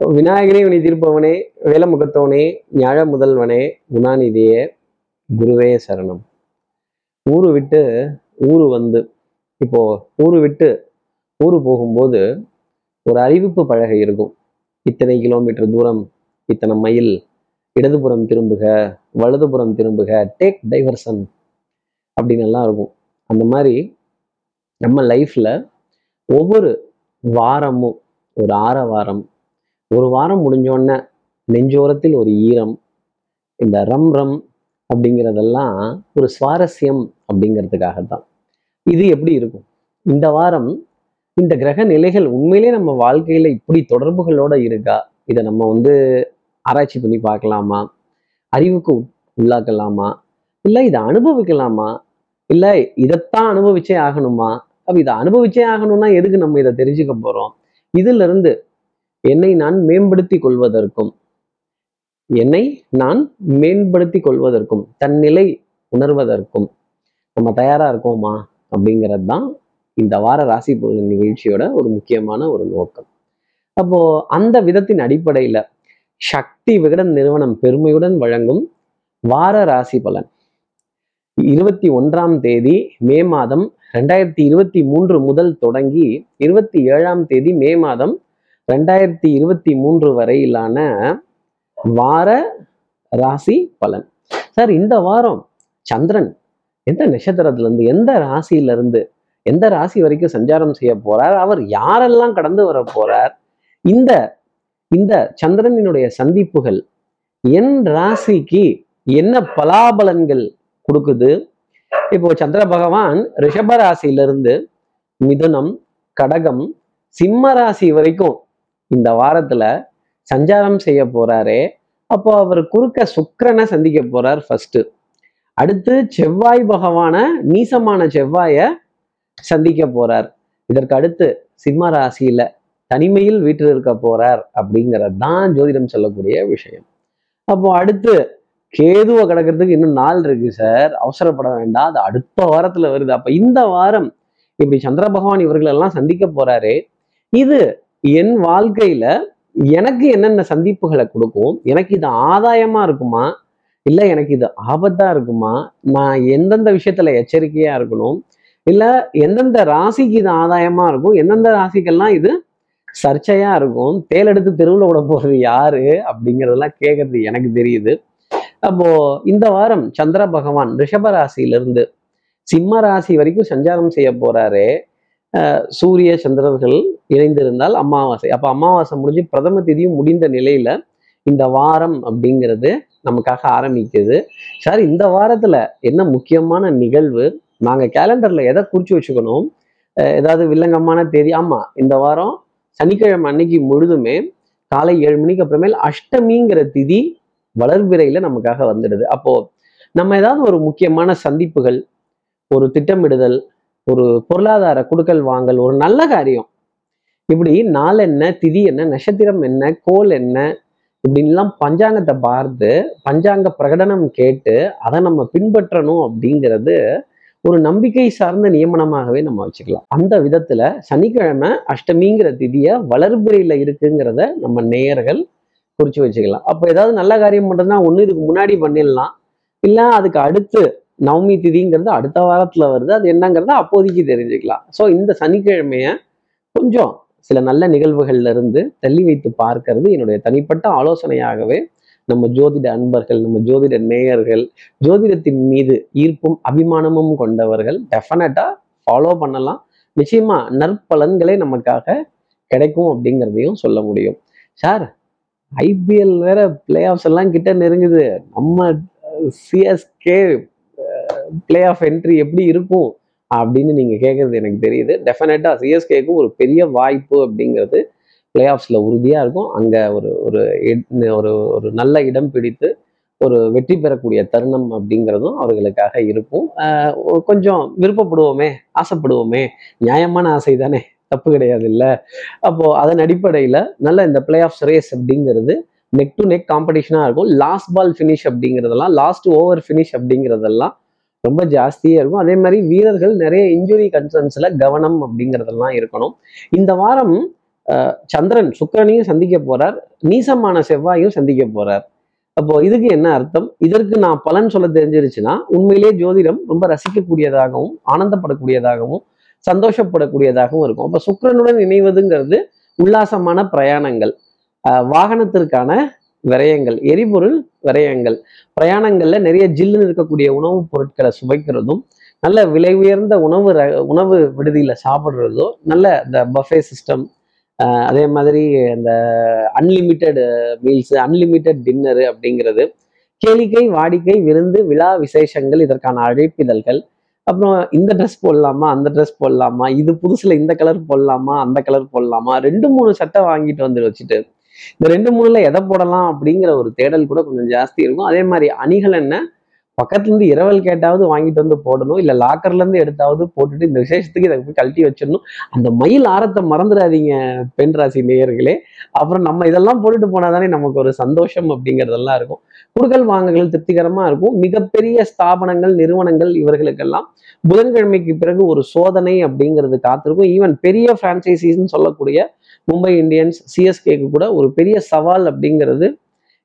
விநாயகனே வினை தீர்ப்பவனே வேலமுகத்தவனே ஞாழ முதல்வனே குணாநிதியே குருவே சரணம். ஊரு விட்டு ஊரு வந்து இப்போ ஊரு விட்டு ஊரு போகும்போது ஒரு அறிவிப்பு பழகை இருக்கும். இத்தனை கிலோமீட்டர் தூரம் இத்தனை மைல் இடதுபுறம் திரும்புக வலதுபுறம் திரும்புக டேக் டைவர்சன் அப்படின்னு எல்லாம் இருக்கும். அந்த மாதிரி நம்ம லைஃப்ல ஒவ்வொரு வாரமும் ஒரு ஆற வாரம் ஒரு வாரம் முடிஞ்சோடனே நெஞ்சோரத்தில் ஒரு ஈரம் இந்த ரம் ரம் அப்படிங்கிறதெல்லாம் ஒரு சுவாரஸ்யம் அப்படிங்கிறதுக்காகத்தான். இது எப்படி இருக்கும்? இந்த வாரம் இந்த கிரக நிலைகள் உண்மையிலே நம்ம வாழ்க்கையில இப்படி தொடர்புகளோட இருக்கா? இதை நம்ம வந்து ஆராய்ச்சி பண்ணி பார்க்கலாமா? அறிவுக்கு உள்ளாக்கலாமா? இல்லை இதை அனுபவிக்கலாமா? இல்லை இதைத்தான் அனுபவிச்சே ஆகணுமா? அப்போ இதை அனுபவிச்சே ஆகணும்னா எதுக்கு நம்ம இதை தெரிஞ்சுக்க போறோம்? இதுல இருந்து என்னை நான் மேம்படுத்தி கொள்வதற்கும் என்னை நான் மேம்படுத்தி கொள்வதற்கும் தன்னிலை உணர்வதற்கும் நம்ம தயாரா இருக்கோமா அப்படிங்கிறது தான் இந்த வார ராசி பலன் நிகழ்ச்சியோட ஒரு முக்கியமான ஒரு நோக்கம். அப்போ அந்த விதத்தின் அடிப்படையில சக்தி விகடன் நிறுவனம் பெருமையுடன் வழங்கும் வார ராசி பலன். இருபத்தி ஒன்றாம் தேதி மே மாதம் ரெண்டாயிரத்தி இருபத்தி மூன்று முதல் தொடங்கி இருபத்தி ஏழாம் தேதி மே மாதம் ரெண்டாயிரத்தி இருபத்தி மூன்று வரையிலான வார ராசி பலன். சார் இந்த வாரம் சந்திரன் எந்த நட்சத்திரத்திலிருந்து எந்த ராசியில இருந்து எந்த ராசி வரைக்கும் சஞ்சாரம் செய்ய போறார் அவர் யாரெல்லாம் கடந்து வர போறார் இந்த இந்த சந்திரனினுடைய சந்திப்புகள் என் ராசிக்கு என்ன பலாபலன்கள் கொடுக்குது? இப்போ சந்திர பகவான் ரிஷப ராசியிலிருந்து மிதுனம் கடகம் சிம்ம ராசி வரைக்கும் இந்த வாரத்துல சஞ்சாரம் செய்ய போறாரு. அப்போ அவர் குறுக்க சுக்கரனை சந்திக்க போறார் ஃபர்ஸ்ட் அடுத்து செவ்வாய் பகவான நீசமான செவ்வாய சந்திக்க போறார். இதற்கு அடுத்து சிம்ம ராசியில தனிமையில் வீட்டில் இருக்க போறார் அப்படிங்கிறது தான் ஜோதிடம் சொல்லக்கூடிய விஷயம். அப்போ அடுத்து கேதுவை கடக்கிறதுக்கு இன்னும் நாள் இருக்கு சார். அவசரப்பட வேண்டாம். அது அடுத்த வாரத்துல வருது. அப்ப இந்த வாரம் இப்படி சந்திர பகவான் இவர்களெல்லாம் சந்திக்க போறாரு. இது என் வாழ்க்கையில எனக்கு என்னென்ன சந்திப்புகளை கொடுக்கும்? எனக்கு இது ஆதாயமா இருக்குமா? இல்ல எனக்கு இது ஆபத்தா இருக்குமா? நான் எந்தெந்த விஷயத்துல எச்சரிக்கையா இருக்கணும்? இல்ல எந்தெந்த ராசிக்கு இது ஆதாயமா இருக்கும்? எந்தெந்த ராசிக்கெல்லாம் இது சர்ச்சையா இருக்கும்? தேலெடுத்து தெருவில் விட போறது யாரு? அப்படிங்கிறதெல்லாம் கேட்கறது எனக்கு தெரியுது. அப்போ இந்த வாரம் சந்திர பகவான் ரிஷப ராசியிலிருந்து சிம்ம ராசி வரைக்கும் சஞ்சாரம் செய்ய போறாரு. சூரிய சந்திரர்கள் இணைந்திருந்தால் அமாவாசை. அப்போ அமாவாசை முடிஞ்சு பிரதம திதியும் முடிந்த நிலையில இந்த வாரம் அப்படிங்கிறது நமக்காக ஆரம்பிக்குது. சார் இந்த வாரத்துல என்ன முக்கியமான நிகழ்வு? நாங்க கேலண்டர்ல எதை குறிச்சு வச்சுக்கணும்? அஹ் ஏதாவது வில்லங்கமான தேதி. ஆமா இந்த வாரம் சனிக்கிழமை அன்னைக்கு முழுதுமே காலை ஏழு மணிக்கு அப்புறமேல் அஷ்டமிங்கிற திதி வளர்பிறையில நமக்காக வந்துடுது. அப்போ நம்ம ஏதாவது ஒரு முக்கியமான சந்திப்புகள் ஒரு திட்டமிடுதல் ஒரு பொருளாதார குடுக்கல் வாங்கல் ஒரு நல்ல காரியம். இப்படி நாள் என்ன திதி என்ன நட்சத்திரம் என்ன கோல் என்ன இப்படின்லாம் பஞ்சாங்கத்தை பார்த்து பஞ்சாங்க பிரகடனம் கேட்டு அதை நம்ம பின்பற்றணும் அப்படிங்கிறது ஒரு நம்பிக்கை சார்ந்த நியமனமாகவே நம்ம வச்சுக்கலாம். அந்த விதத்துல சனிக்கிழமை அஷ்டமிங்கிற திதியை வளர்புறையில் இருக்குங்கிறத நம்ம நேயர்கள் குறித்து வச்சுக்கலாம். அப்போ ஏதாவது நல்ல காரியம் பண்ணுறதுனா ஒன்று இதுக்கு முன்னாடி பண்ணிடலாம். இல்லை அதுக்கு அடுத்து நவமி திதிங்கிறது அடுத்த வாரத்தில் வருது அது என்னங்கிறத அப்போதைக்கு தெரிஞ்சுக்கலாம். ஸோ இந்த சனிக்கிழமைய கொஞ்சம் சில நல்ல நிகழ்வுகள்ல இருந்து தள்ளி வைத்து பார்க்கறது என்னுடைய தனிப்பட்ட ஆலோசனையாகவே நம்ம ஜோதிட அன்பர்கள் நம்ம ஜோதிட நேயர்கள் ஜோதிடத்தின் மீது ஈர்ப்பும் அபிமானமும் கொண்டவர்கள் டெஃபினட்டா ஃபாலோ பண்ணலாம். நிச்சயமா நற்பலன்களே நமக்காக கிடைக்கும் அப்படிங்கிறதையும் சொல்ல முடியும். சார் ஐபிஎல் வேற பிளே ஆஃப்ஸ் எல்லாம் கிட்ட நெருங்குது. நம்ம சிஎஸ்கே பிளே ஆஃப் என்ட்ரி எப்படி இருக்கும் அப்படின்னு நீங்கள் கேட்கறது எனக்கு தெரியுது. டெஃபினட்டாக சிஎஸ்கேக்கும் ஒரு பெரிய வாய்ப்பு அப்படிங்கிறது பிளே ஆஃப்ஸில் உறுதியாக இருக்கும். அங்கே ஒரு ஒரு ஒரு ஒரு நல்ல இடம் பிடித்து ஒரு வெற்றி பெறக்கூடிய தருணம் அப்படிங்கிறதும் அவர்களுக்காக இருக்கும். கொஞ்சம் விருப்பப்படுவோமே ஆசைப்படுவோமே நியாயமான ஆசை தானே தப்பு கிடையாது இல்லை அப்போது அதன் அடிப்படையில் நல்ல இந்த பிளே ஆஃப்ஸ் ரேஸ் அப்படிங்கிறது நெக் டு நெக் காம்படிஷனாக இருக்கும். லாஸ்ட் பால் ஃபினிஷ் அப்படிங்கிறதெல்லாம் லாஸ்ட் ஓவர் ஃபினிஷ் அப்படிங்கிறதெல்லாம் ரொம்ப ஜாஸ்தியா இருக்கும். அதே மாதிரி வீரர்கள் நிறைய இன்ஜுரி கன்சர்ன்ஸ்ல கவனம் அப்படிங்கிறதெல்லாம் இருக்கணும். இந்த வாரம் சந்திரன் சுக்கரனையும் சந்திக்க போறார். நீசமான செவ்வாயும் சந்திக்க போறார். அப்போ இதுக்கு என்ன அர்த்தம்? இதற்கு நான் பலன் சொல்ல தெரிஞ்சிருச்சுன்னா உண்மையிலே ஜோதிடம் ரொம்ப ரசிக்கக்கூடியதாகவும் ஆனந்தப்படக்கூடியதாகவும் சந்தோஷப்படக்கூடியதாகவும் இருக்கும். அப்போ சுக்கரனுடன் இணைவதுங்கிறது உல்லாசமான பிரயாணங்கள். வாகனத்திற்கான விரயங்கள் எரிபொருள் விரயங்கள். பிரயாணங்கள்ல நிறைய ஜில்லுன்னு இருக்கக்கூடிய உணவுப் பொருட்களை சுவைக்கிறதும் நல்ல விலை உயர்ந்த உணவு ர- உணவு விடுதியில சாப்பிட்றதோ நல்ல இந்த பஃபே சிஸ்டம் அதே மாதிரி இந்த அன்லிமிட்டெட் மீல்ஸ் அன்லிமிட்டெட் டின்னரு அப்படிங்கிறது கேளிக்கை வாடிக்கை விருந்து விழா விசேஷங்கள் இதற்கான அழைப்பிதழ்கள். அப்புறம் இந்த ட்ரெஸ் போடலாமா அந்த ட்ரெஸ் போடலாமா இது புதுசுல இந்த கலர் போடலாமா அந்த கலர் போடலாமா ரெண்டு மூணு சட்டை வாங்கிட்டு வந்து வச்சுட்டு இந்த ரெண்டு மூணுல எதை போடலாம் அப்படிங்கிற ஒரு தேடல் கூட கொஞ்சம் ஜாஸ்தி இருக்கும். அதே மாதிரி அணிகள் என்ன? பக்கத்துல இருந்து இரவல் கேட்டாவது வாங்கிட்டு வந்து போடணும். இல்ல லாக்கர்ல இருந்து எடுத்தாவது போட்டுட்டு இந்த விசேஷத்துக்கு இதை போய் கழட்டி வச்சிடணும். அந்த மயில் ஆரத்தை மறந்துடாதீங்க பெண் ராசி நேயர்களே. அப்புறம் நம்ம இதெல்லாம் போட்டுட்டு போனாதானே நமக்கு ஒரு சந்தோஷம் அப்படிங்கிறதெல்லாம் இருக்கும். குடுக்கல் வாங்கல்கள் திருப்திகரமா இருக்கும். மிகப்பெரிய ஸ்தாபனங்கள் நிறுவனங்கள் இவர்களுக்கெல்லாம் புதன்கிழமைக்கு பிறகு ஒரு சோதனை அப்படிங்கிறது காத்திருக்கும். ஈவன் பெரிய பிரான்ச்சைசிஸ்ன்னு சொல்லக்கூடிய மும்பை இந்தியன்ஸ் சிஎஸ்கேக்கு கூட ஒரு பெரிய சவால் அப்படிங்கிறது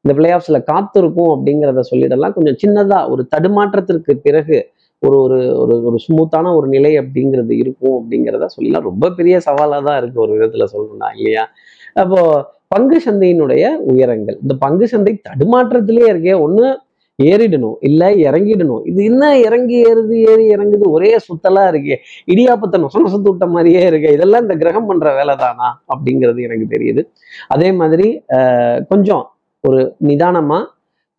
இந்த பிளே ஆஃப்ஸ்ல காத்திருக்கும் அப்படிங்கிறத சொல்லிடலாம். கொஞ்சம் சின்னதா ஒரு தடுமாற்றத்திற்கு பிறகு ஒரு ஒரு ஒரு ஒரு ஸ்மூத்தான ஒரு நிலை அப்படிங்கிறது இருக்கும் அப்படிங்கிறத சொல்லலாம் ரொம்ப பெரிய சவாலாக தான் இருக்கு ஒரு விதத்துல சொல்லணும்னா இல்லையா? அப்போ பங்கு சந்தையினுடைய உயரங்கள். இந்த பங்கு சந்தை தடுமாற்றத்திலே இருக்கே. ஒன்று ஏறிடணும் இல்லை இறங்கிடணும். இது என்ன இறங்கி ஏறுது ஏறி இறங்குது? ஒரே சுத்தலாக இருக்கு. இடியாப்பத்தை நொச நொசத்து விட்ட மாதிரியே இருக்கு. இதெல்லாம் இந்த கிரகம் பண்ணுற வேலை தானா அப்படிங்கிறது எனக்கு தெரியுது. அதே மாதிரி கொஞ்சம் ஒரு நிதானமாக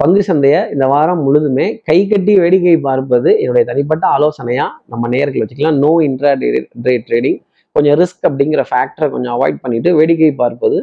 பங்கு சந்தையை இந்த வாரம் முழுதுமே கை கட்டி வேடிக்கை பார்ப்பது என்னுடைய தனிப்பட்ட ஆலோசனையாக நம்ம நேர்கள் வச்சுக்கலாம். நோ இன்ட்ரா டே ட்ரேடிங் கொஞ்சம் ரிஸ்க் அப்படிங்கிற ஃபேக்டரை கொஞ்சம் அவாய்ட் பண்ணிட்டு வேடிக்கை பார்ப்பது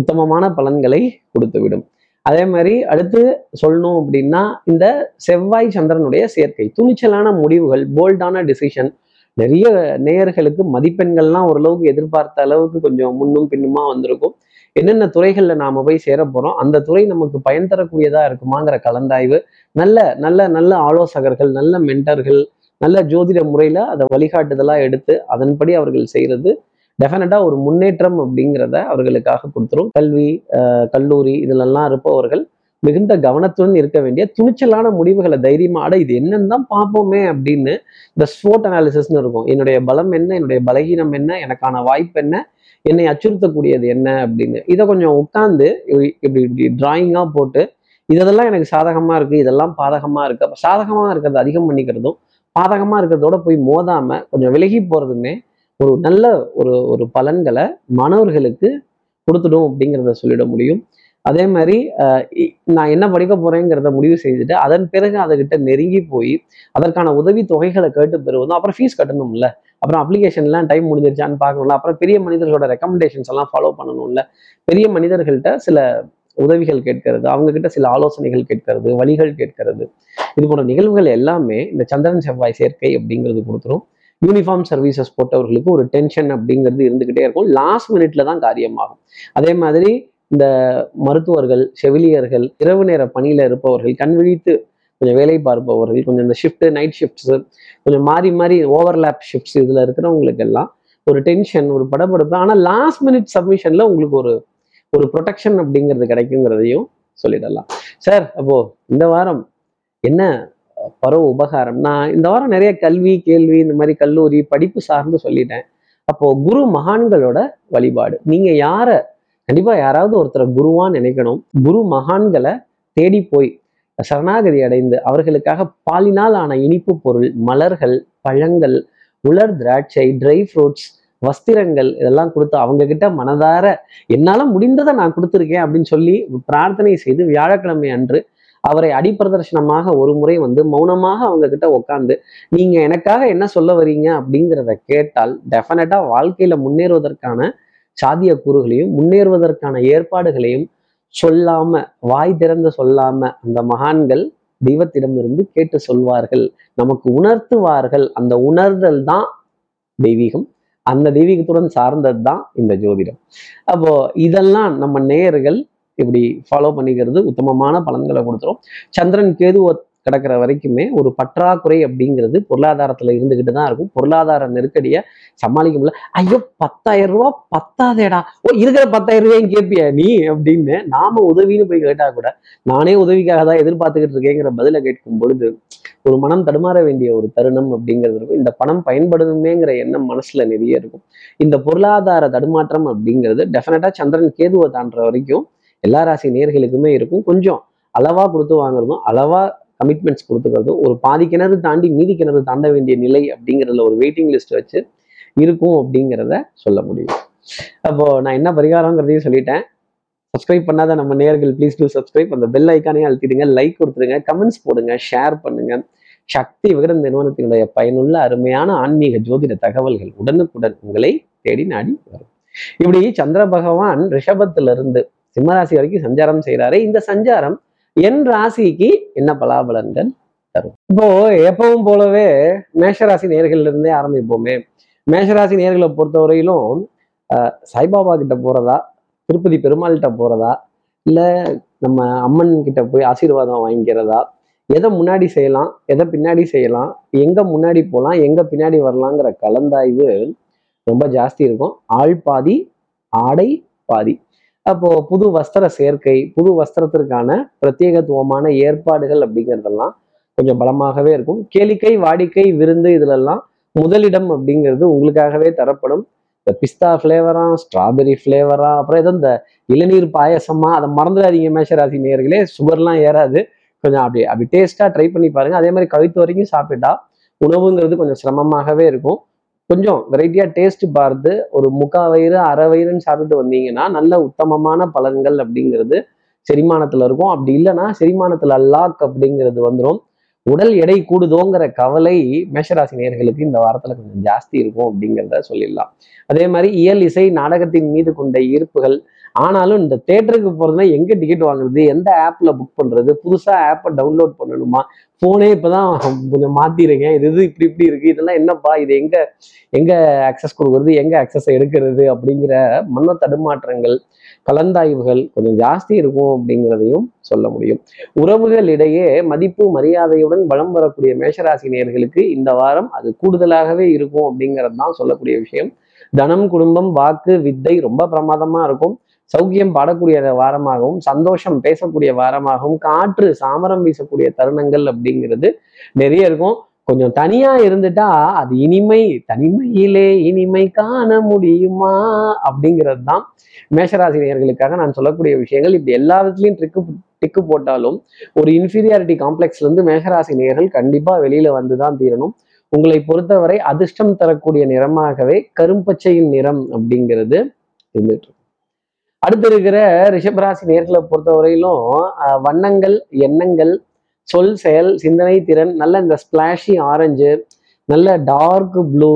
உத்தமமான பலன்களை கொடுத்துவிடும். அதே மாதிரி அடுத்து சொல்லணும் அப்படின்னா இந்த செவ்வாய் சந்திரனுடைய சேர்க்கை. துணிச்சலான முடிவுகள் போல்டான டிசிஷன் நிறைய நேயர்களுக்கு மதிப்பெண்கள்லாம் ஓரளவுக்கு எதிர்பார்த்த அளவுக்கு கொஞ்சம் முன்னும் பின்னுமா வந்திருக்கும். என்னென்ன துறைகளில் நாம் போய் சேர போகிறோம் அந்த துறை நமக்கு பயன் தரக்கூடியதாக இருக்குமாங்கிற கலந்தாய்வு. நல்ல நல்ல நல்ல ஆலோசகர்கள் நல்ல மென்டர்கள் நல்ல ஜோதிட முறையில் அதை வழிகாட்டுதலாக எடுத்து அதன்படி அவர்கள் செய்கிறது டெஃபினட்டா ஒரு முன்னேற்றம் அப்படிங்கிறத அவர்களுக்காக கொடுத்துரும். கல்வி கல்லூரி இதிலெல்லாம் இருப்பவர்கள் மிகுந்த கவனத்துடன் இருக்க வேண்டிய துணிச்சலான முடிவுகளை தைரியமாட இது என்னன்னு தான் பார்ப்போமே அப்படின்னு இந்த ஸ்போர்ட் அனாலிசிஸ்னு இருக்கும். என்னுடைய பலம் என்ன? என்னுடைய பலகீனம் என்ன? எனக்கான வாய்ப்பு என்ன? என்னை அச்சுறுத்தக்கூடியது என்ன? அப்படின்னு. இதை கொஞ்சம் உட்காந்து இப்படி இப்படி டிராயிங்காக போட்டு இதெல்லாம் எனக்கு சாதகமாக இருக்குது இதெல்லாம் பாதகமாக இருக்குது அப்போ சாதகமாக இருக்கிறத அதிகம் பண்ணிக்கிறதும் பாதகமாக இருக்கிறதோட போய் மோதாமல் கொஞ்சம் விலகி போகிறதுமே ஒரு நல்ல ஒரு ஒரு பலன்களை மாணவர்களுக்கு கொடுத்துடும் அப்படிங்கிறத சொல்லிட முடியும். அதே மாதிரி நான் என்ன படிக்க போறேங்கிறத முடிவு செய்துட்டு அதன் பிறகு அதுகிட்ட நெருங்கி போய் அதற்கான உதவி தொகைகளை கேட்டு பெறுவதும் அப்புறம் ஃபீஸ் கட்டணும்ல. அப்புறம் அப்ளிகேஷன்லாம் டைம் முடிஞ்சிருச்சான்னு பார்க்கணும்ல. அப்புறம் பெரிய மனிதர்களோட ரெக்கமெண்டேஷன்ஸ் எல்லாம் ஃபாலோ பண்ணணும்ல. பெரிய மனிதர்கள்ட்ட சில உதவிகள் கேட்கறது அவங்க கிட்ட சில ஆலோசனைகள் கேட்கறது வழிகள் கேட்கறது. இது போன்ற நிகழ்வுகள் எல்லாமே இந்த சந்திரன் செவ்வாய் சேர்க்கை அப்படிங்கிறது கொடுத்துரும். யூனிஃபார்ம் சர்வீசஸ் போட்டவர்களுக்கு ஒரு டென்ஷன் அப்படிங்கிறது இருந்துக்கிட்டே இருக்கும். லாஸ்ட் மினிட்ல தான் காரியமாகும். அதே மாதிரி இந்த மருத்துவர்கள் செவிலியர்கள் இரவு நேர பணியில இருப்பவர்கள் கண் விழித்து கொஞ்சம் வேலை பார்ப்பவர்கள் கொஞ்சம் இந்த ஷிஃப்ட்டு நைட் ஷிஃப்ட்ஸ் கொஞ்சம் மாறி மாறி ஓவர்லேப் ஷிஃப்ட்ஸ் இதில் இருக்கிறவங்களுக்கு எல்லாம் ஒரு டென்ஷன் ஒரு படபடப்பு. ஆனால் லாஸ்ட் மினிட் சப்மிஷன்ல உங்களுக்கு ஒரு ஒரு ப்ரொடெக்ஷன் அப்படிங்கிறது கிடைக்குங்கிறதையும் சொல்லிடலாம். சார் அப்போ இந்த வாரம் என்ன பருவ உபகாரம். நான் இந்த வாரம் நிறைய கல்வி கேள்வி இந்த மாதிரி கல்லூரி படிப்பு சார்ந்து சொல்லிட்டேன். அப்போ குரு மகான்களோட வழிபாடு. நீங்க யார கண்டிப்பா யாராவது ஒருத்தரை குருவான்னு நினைக்கணும். குரு மகான்களை தேடி போய் சரணாகதி அடைந்து அவர்களுக்காக பாலினால் ஆன இனிப்பு பொருள் மலர்கள் பழங்கள் உலர் திராட்சை ட்ரை ஃப்ரூட்ஸ் வஸ்திரங்கள் இதெல்லாம் கொடுத்து அவங்க கிட்ட மனதார என்னால முடிந்ததை நான் கொடுத்துருக்கேன் அப்படின்னு சொல்லி பிரார்த்தனை செய்து வியாழக்கிழமை அன்று அவரை அடிப்பிரதர்ஷனமாக ஒரு முறை வந்து மௌனமாக அவங்க கிட்ட உட்காந்து நீங்க எனக்காக என்ன சொல்ல வரீங்க? அப்படிங்கிறத கேட்டால் டெஃபினட்டா வாழ்க்கையில முன்னேறுவதற்கான சாதிய கூறுகளையும் முன்னேறுவதற்கான ஏற்பாடுகளையும் சொல்லாம வாய் திறந்து சொல்லாம அந்த மகான்கள் தெய்வத்திடமிருந்து கேட்டு சொல்வார்கள். நமக்கு உணர்த்துவார்கள். அந்த உணர்தல் தான் தெய்வீகம். அந்த தெய்வீகத்துடன் சார்ந்தது தான் இந்த ஜோதிடம். அப்போ இதெல்லாம் நம்ம நேயர்கள் இப்படி ஃபாலோ பண்ணிக்கிறது உத்தமமான பலன்களை கொடுத்துரும். சந்திரன் கேதுவை கிடக்கிற வரைக்குமே ஒரு பற்றாக்குறை அப்படிங்கிறது பொருளாதாரத்துல இருந்துகிட்டு தான் இருக்கும். பொருளாதார நெருக்கடியை சமாளிக்க முடியல. ஐயோ பத்தாயிரம் ரூபா பத்தாதேடா. ஓ இருக்கிற பத்தாயிரம் ரூபாயும் கேட்பியா நீ அப்படின்னு நாம உதவின்னு போய் கேட்டா கூட நானே உதவிக்காக தான் எதிர்பார்த்துக்கிட்டு இருக்கேங்கிற பதிலை கேட்கும் பொழுது ஒரு மனம் தடுமாற வேண்டிய ஒரு தருணம் அப்படிங்கிறது இருக்கும். இந்த பணம் பயன்படுதுமேங்கிற எண்ணம் மனசுல நிறைய இருக்கும். இந்த பொருளாதார தடுமாற்றம் அப்படிங்கிறது டெஃபினட்டா சந்திரன் கேதுவை தாண்டுற வரைக்கும் எல்லா ராசி நேர்களுக்குமே இருக்கும். கொஞ்சம் அளவா கொடுத்து வாங்குறதும் அளவா கமிட்மெண்ட்ஸ் கொடுத்துக்கிறதும் ஒரு பாதி கிணறு தாண்டி மீதி கிணறு தாண்ட வேண்டிய நிலை அப்படிங்கிறதுல ஒரு வெயிட்டிங் லிஸ்ட் வச்சு இருக்கும் அப்படிங்கிறத சொல்ல முடியும். அப்போ நான் என்ன பரிகாரங்கிறதையும் சொல்லிட்டேன். சப்ஸ்கிரைப் பண்ணாத நம்ம நேர்கள் ப்ளீஸ் டூ சப்ஸ்கிரைப் அந்த பெல் ஐக்கானையும் அழுத்திடுங்க லைக் கொடுத்துருங்க கமெண்ட்ஸ் போடுங்க ஷேர் பண்ணுங்க. சக்தி விகடன் நிறுவனத்தினுடைய பயனுள்ள அருமையான ஆன்மீக ஜோதிட தகவல்கள் உடனுக்குடன் உங்களை தேடி நாடி வரும். இப்படி சந்திர பகவான் ரிஷபத்திலிருந்து சிம்மராசி வரைக்கும் சஞ்சாரம் செய்கிறாரு இந்த சஞ்சாரம் என் ராசிக்கு என்ன பலாபலன்கள் தரும்? இப்போ எப்பவும் போலவே மேஷராசி நேர்கள்ல இருந்தே ஆரம்பிப்போமே. மேஷராசி நேர்களை பொறுத்தவரையிலும் சாய்பாபா கிட்ட போறதா திருப்பதி பெருமாள்கிட்ட போறதா இல்லை நம்ம அம்மன் கிட்ட போய் ஆசீர்வாதம் வாங்கிக்கிறதா எதை முன்னாடி செய்யலாம் எதை பின்னாடி செய்யலாம் எங்க முன்னாடி போகலாம் எங்க பின்னாடி வரலாங்கிற கலந்தாய்வு ரொம்ப ஜாஸ்தி இருக்கும். ஆள் பாதி ஆடை பாதி. அப்போ புது வஸ்திர சேர்க்கை புது வஸ்திரத்திற்கான பிரத்யேகத்துவமான ஏற்பாடுகள் அப்படிங்கிறதெல்லாம் கொஞ்சம் பலமாகவே இருக்கும். கேளிக்கை வாடிக்கை விருந்து இதுலெல்லாம் முதலிடம் அப்படிங்கிறது உங்களுக்காகவே தரப்படும். இந்த பிஸ்தா ஃப்ளேவரா ஸ்ட்ராபெரி ஃப்ளேவரா அப்புறம் ஏதோ இந்த இளநீர் பாயசமா அதை மறந்துடாதீங்க மேஷராசி நேர்களே சுகர்லாம் ஏறாது. கொஞ்சம் அப்படி அப்படி டேஸ்ட்டாக ட்ரை பண்ணி பாருங்க. அதே மாதிரி கவித்து வரைக்கும் சாப்பிட்டா உணவுங்கிறது கொஞ்சம் சிரமமாகவே இருக்கும். கொஞ்சம் வெரைட்டியாக டேஸ்ட் பார்த்து ஒரு முக்கா வயிறு அரை வயிறுன்னு சாப்பிட்டு வந்தீங்கன்னா நல்ல உத்தமமான பலன்கள் அப்படிங்கிறது செரிமானத்தில் இருக்கும். அப்படி இல்லைன்னா செரிமானத்தில் லாக் அப்படிங்கிறது வந்துடும் உடல் எடை கூடுதோங்கிற கவலை மேஷராசி நேர்களுக்கு இந்த வாரத்தில் கொஞ்சம் ஜாஸ்தி இருக்கும் அப்படிங்கிறத சொல்லிடலாம். அதே மாதிரி இயல் இசை நாடகத்தின் மீது கொண்ட ஈர்ப்புகள் ஆனாலும் இந்த தேட்டருக்கு போகிறதுனா எங்கே டிக்கெட் வாங்குறது? எந்த ஆப்பில் புக் பண்ணுறது புதுசாக ஆப்பை டவுன்லோட் பண்ணணுமா? ஃபோனே இப்போ தான் கொஞ்சம் மாற்றிருக்கேன் இது இது இப்படி இப்படி இருக்குது இதெல்லாம் என்னப்பா? இது எங்கே எங்கே அக்சஸ் கொடுக்குறது? எங்கே அக்சஸ் எடுக்கிறது? அப்படிங்கிற மன தடுமாற்றங்கள் கலந்தாய்வுகள் கொஞ்சம் ஜாஸ்தி இருக்கும் அப்படிங்கிறதையும் சொல்ல முடியும். உறவுகளிடையே மதிப்பு மரியாதையுடன் வளம் வரக்கூடிய மேஷராசி நேர்களுக்கு இந்த வாரம் அது கூடுதலாகவே இருக்கும் அப்படிங்கிறது தான் சொல்லக்கூடிய விஷயம். தனம் குடும்பம் வாக்கு வித்தை ரொம்ப பிரமாதமாக இருக்கும். சௌக்கியம் பாடக்கூடிய வாரமாகவும் சந்தோஷம் பேசக்கூடிய வாரமாகவும் காற்று சாமரம் வீசக்கூடிய தருணங்கள் அப்படிங்கிறது நிறைய இருக்கும். கொஞ்சம் தனியா இருந்துட்டா அது இனிமை தனிமையிலே இனிமை காண முடியுமா அப்படிங்கிறது தான் மேஷராசினியர்களுக்காக நான் சொல்லக்கூடிய விஷயங்கள். இப்படி எல்லா விதத்துலையும் ட்ரிக்கு டிக்கு போட்டாலும் ஒரு இன்ஃபீரியாரிட்டி காம்ப்ளெக்ஸ்ல இருந்து மேஷராசி நேயர்கள் கண்டிப்பா வெளியில வந்து தான் தீரணும். உங்களை பொறுத்தவரை அதிர்ஷ்டம் தரக்கூடிய நிறமாகவே கரும்பச்சையின் நிறம் அப்படிங்கிறது இருந்துட்டு அடுத்து இருக்கிற ரிஷபராசி நேர்களை பொறுத்தவரையிலும் வண்ணங்கள் எண்ணங்கள் சொல் செயல் சிந்தனை திறன் நல்ல இந்த ஸ்பிளாஷி ஆரஞ்சு நல்ல டார்க் ப்ளூ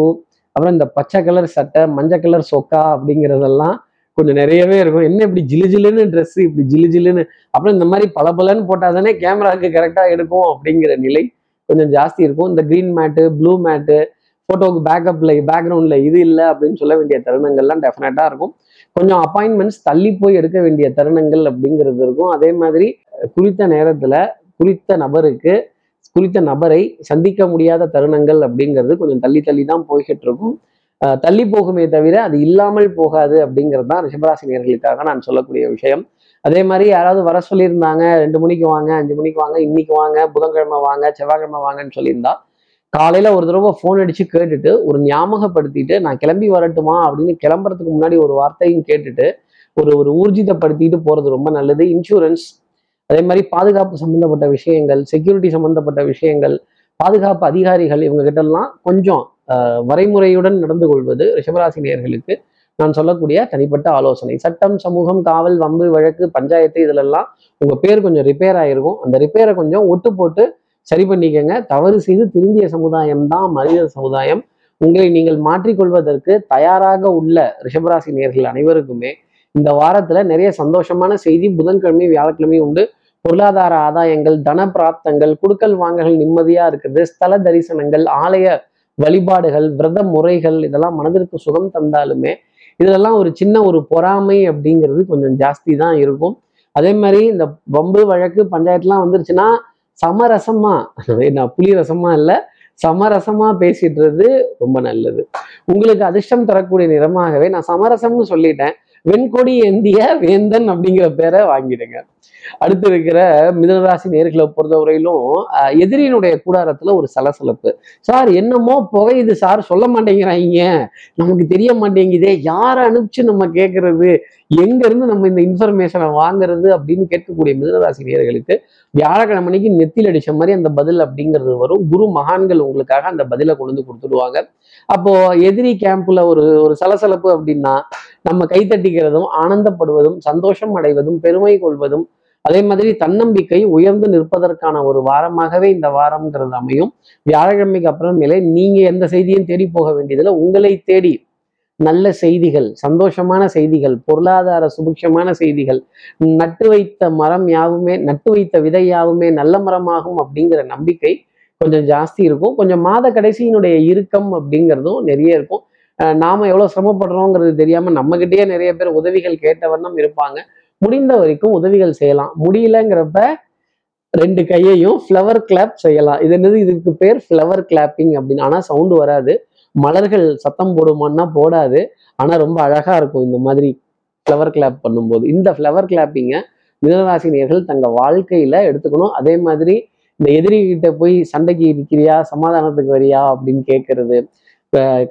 அப்புறம் இந்த பச்சை கலர் சட்டை மஞ்சள் கலர் சொக்கா அப்படிங்கிறதெல்லாம் கொஞ்சம் நிறையவே இருக்கும். என்ன இப்படி ஜிலு ஜிலுன்னு ட்ரெஸ் இப்படி ஜிலு ஜிலுன்னு அப்புறம் இந்த மாதிரி பளபளன்னு போட்டால் தானே கேமராவுக்கு கரெக்டாக எடுக்கும் அப்படிங்கிற நிலை கொஞ்சம் ஜாஸ்தி இருக்கும். இந்த க்ரீன் மேட்டு ப்ளூ மேட்டு ஃபோட்டோவுக்கு பேக்கப்பில் பேக்ரவுண்டில் இது இல்லை அப்படின்னு சொல்ல வேண்டிய தருணங்கள்லாம் டெஃபினட்டாக இருக்கும். கொஞ்சம் அப்பாயின்மெண்ட்ஸ் தள்ளி போய் எடுக்க வேண்டிய தருணங்கள் அப்படிங்கிறது இருக்கும். அதே மாதிரி குறித்த நேரத்தில் குறித்த நபருக்கு குறித்த நபரை சந்திக்க முடியாத தருணங்கள் அப்படிங்கிறது கொஞ்சம் தள்ளி தள்ளி தான் போய்கிட்டு இருக்கும். தள்ளி போகுமே தவிர அது இல்லாமல் போகாது அப்படிங்கிறது தான் ரிஷபராசி நேர்களுக்காக நான் சொல்லக்கூடிய விஷயம். அதே மாதிரி யாராவது வர சொல்லியிருந்தாங்க ரெண்டு மணிக்கு வாங்க அஞ்சு மணிக்கு வாங்க இன்னைக்கு வாங்க புதன்கிழமை வாங்க செவ்வாய்க்கிழமை வாங்கன்னு சொல்லியிருந்தா காலையில ஒரு தடவை ஃபோன் அடிச்சு கேட்டுட்டு ஒரு ஞாபகப்படுத்திட்டு நான் கிளம்பி வரட்டுமா அப்படின்னு கிளம்புறதுக்கு முன்னாடி ஒரு வார்த்தையும் கேட்டுட்டு ஒரு ஒரு ஊர்ஜிதப்படுத்திட்டு போறது ரொம்ப நல்லது. இன்சூரன்ஸ் அதே மாதிரி பாதுகாப்பு சம்பந்தப்பட்ட விஷயங்கள் செக்யூரிட்டி சம்பந்தப்பட்ட விஷயங்கள் பாதுகாப்பு அதிகாரிகள் இவங்க கொஞ்சம் வரைமுறையுடன் நடந்து கொள்வது ரிஷபராசி நேர்களுக்கு நான் சொல்லக்கூடிய தனிப்பட்ட ஆலோசனை. சட்டம் சமூகம் காவல் வம்பு வழக்கு பஞ்சாயத்து இதுலெல்லாம் உங்கள் பேர் கொஞ்சம் ரிப்பேர் ஆகிருக்கும் அந்த ரிப்பேரை கொஞ்சம் ஒட்டு போட்டு சரி பண்ணிக்கங்க. தவறு செய்து திருந்திய சமுதாயம் தான் மனித சமுதாயம். உங்களை நீங்கள் மாற்றிக்கொள்வதற்கு தயாராக உள்ள ரிஷபராசி நேர்கள் அனைவருக்குமே இந்த வாரத்துல நிறைய சந்தோஷமான செய்தி புதன்கிழமை வியாழக்கிழமை உண்டு. பொருளாதார ஆதாயங்கள் தன பிராப்தங்கள் குடுக்கல் வாங்கல்கள் நிம்மதியா இருக்குது. ஸ்தல தரிசனங்கள் ஆலய வழிபாடுகள் விரத முறைகள் இதெல்லாம் மனதிற்கு சுகம் தந்தாலுமே இதெல்லாம் ஒரு சின்ன ஒரு பொறாமை அப்படிங்கிறது கொஞ்சம் ஜாஸ்தி தான் இருக்கும். அதே மாதிரி இந்த வம்பு வழக்கு பஞ்சாயத்துலாம் வந்துருச்சுன்னா சமரசமா நான் புளி ரசமா இல்ல சமரசமா பேசிடுறது ரொம்ப நல்லது. உங்களுக்கு அதிர்ஷ்டம் தரக்கூடிய நிறமாகவே நான் சமரசம்னு சொல்லிட்டேன். வெண்கொடி ஏந்திய வேந்தன் அப்படிங்கிற பேரை வாங்கிடுங்க. அடுத்து இருக்கிற மிதனராசி நேர்களை பொறுத்தவரையிலும் எதிரியினுடைய கூடாரத்துல ஒரு சலசலப்பு. சார் என்னமோ புகையுது சார் சொல்ல மாட்டேங்கிறாங்க நமக்கு தெரிய மாட்டேங்குதே. யாரை அனுப்பிச்சு நம்ம கேட்கறது எங்க இருந்து நம்ம இந்த இன்ஃபர்மேஷனை வாங்குறது அப்படின்னு கேட்கக்கூடிய மிதனராசி நேர்களுக்கு வியாழக்கிழமைக்கு நெத்தியில் அடிச்ச மாதிரி அந்த பதில் அப்படிங்கிறது வரும். குரு மகான்கள் உங்களுக்காக அந்த பதிலை கொண்டு வந்து கொடுத்துடுவாங்க. அப்போ எதிரி கேம்ப்ல ஒரு ஒரு சலசலப்பு அப்படின்னா நம்ம கைத்தட்டிக்கிறதும் ஆனந்தப்படுவதும் சந்தோஷம் அடைவதும் பெருமை கொள்வதும் அதே மாதிரி தன்னம்பிக்கை உயர்ந்து நிற்பதற்கான ஒரு வாரமாகவே இந்த வாரம்ங்கிறது அமையும். வியாழக்கிழமைக்கு அப்புறமேலே நீங்க எந்த செய்தியும் தேடி போக வேண்டியதில்லை. உங்களை தேடி நல்ல செய்திகள் சந்தோஷமான செய்திகள் பொருளாதார சுபிக்ஷமான செய்திகள் நட்டு வைத்த மரம் யாவுமே நட்டு வைத்த விதை யாவுமே நல்ல மரமாகும் அப்படிங்கிற நம்பிக்கை கொஞ்சம் ஜாஸ்தி இருக்கும். கொஞ்சம் மாத கடைசியினுடைய இறுக்கம் அப்படிங்கிறதும் நிறைய இருக்கும். நாம எவ்வளோ சிரமப்படுறோங்கிறது தெரியாம நம்மகிட்டயே நிறைய பேர் உதவிகள் கேட்ட வண்ணம் இருப்பாங்க. முடிந்த வரைக்கும் உதவிகள் செய்யலாம். முடியலங்கிறப்ப ரெண்டு கையையும் ஃப்ளவர் கிளாப் செய்யலாம். இது என்னது? இதுக்கு பேர் ஃப்ளவர் கிளாப்பிங் அப்படின்னு. ஆனால் சவுண்டு வராது. மலர்கள் சத்தம் போடுமான்னா போடாது. ஆனால் ரொம்ப அழகாக இருக்கும் இந்த மாதிரி ஃப்ளவர் கிளாப் பண்ணும்போது. இந்த ஃப்ளவர் கிளாப்பிங்கை மிதனராசினியர்கள் தங்கள் வாழ்க்கையில் எடுத்துக்கணும். அதே மாதிரி இந்த எதிரிகிட்ட போய் சண்டைக்கு இருக்கிறியா சமாதானத்துக்கு வரியா அப்படின்னு கேட்கறது.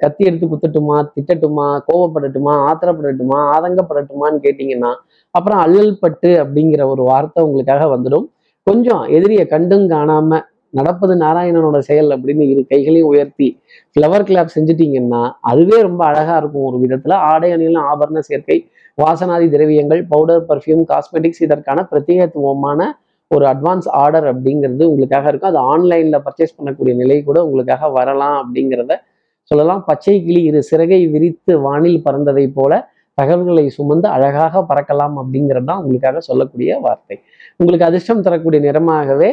கத்தி எடுத்து குத்தட்டுமா திட்டட்டுமா கோவப்படட்டுமா ஆத்திரப்படட்டுமா ஆதங்கப்படட்டுமான்னு கேட்டிங்கன்னா அப்புறம் அல்லல் பட்டு அப்படிங்கிற ஒரு வார்த்தை உங்களுக்காக வந்துடும். கொஞ்சம் எதிரியை கண்டும் காணாமல் நடப்பது நாராயணனோட செயல் அப்படின்னு இரு கைகளையும் உயர்த்தி ஃப்ளவர் கிளாப் செஞ்சுட்டீங்கன்னா அதுவே ரொம்ப அழகா இருக்கும் ஒரு விதத்துல. ஆடை அணியில் ஆபரண சேர்க்கை வாசனாதி திரவியங்கள் பவுடர் பர்ஃப்யூம் காஸ்மெட்டிக்ஸ் இதற்கான பிரத்யேகத்துவமான ஒரு அட்வான்ஸ் ஆர்டர் அப்படிங்கிறது உங்களுக்காக இருக்கும். அது ஆன்லைன்ல பர்ச்சேஸ் பண்ணக்கூடிய நிலை கூட உங்களுக்காக வரலாம் அப்படிங்கிறத சொல்லலாம். பச்சை கிளி இரு சிறகை விரித்து வானில் பறந்ததை போல தகவல்களை சுமந்து அழகாக பறக்கலாம் அப்படிங்கிறது தான் உங்களுக்காக சொல்லக்கூடிய வார்த்தை. உங்களுக்கு அதிர்ஷ்டம் தரக்கூடிய நிறமாகவே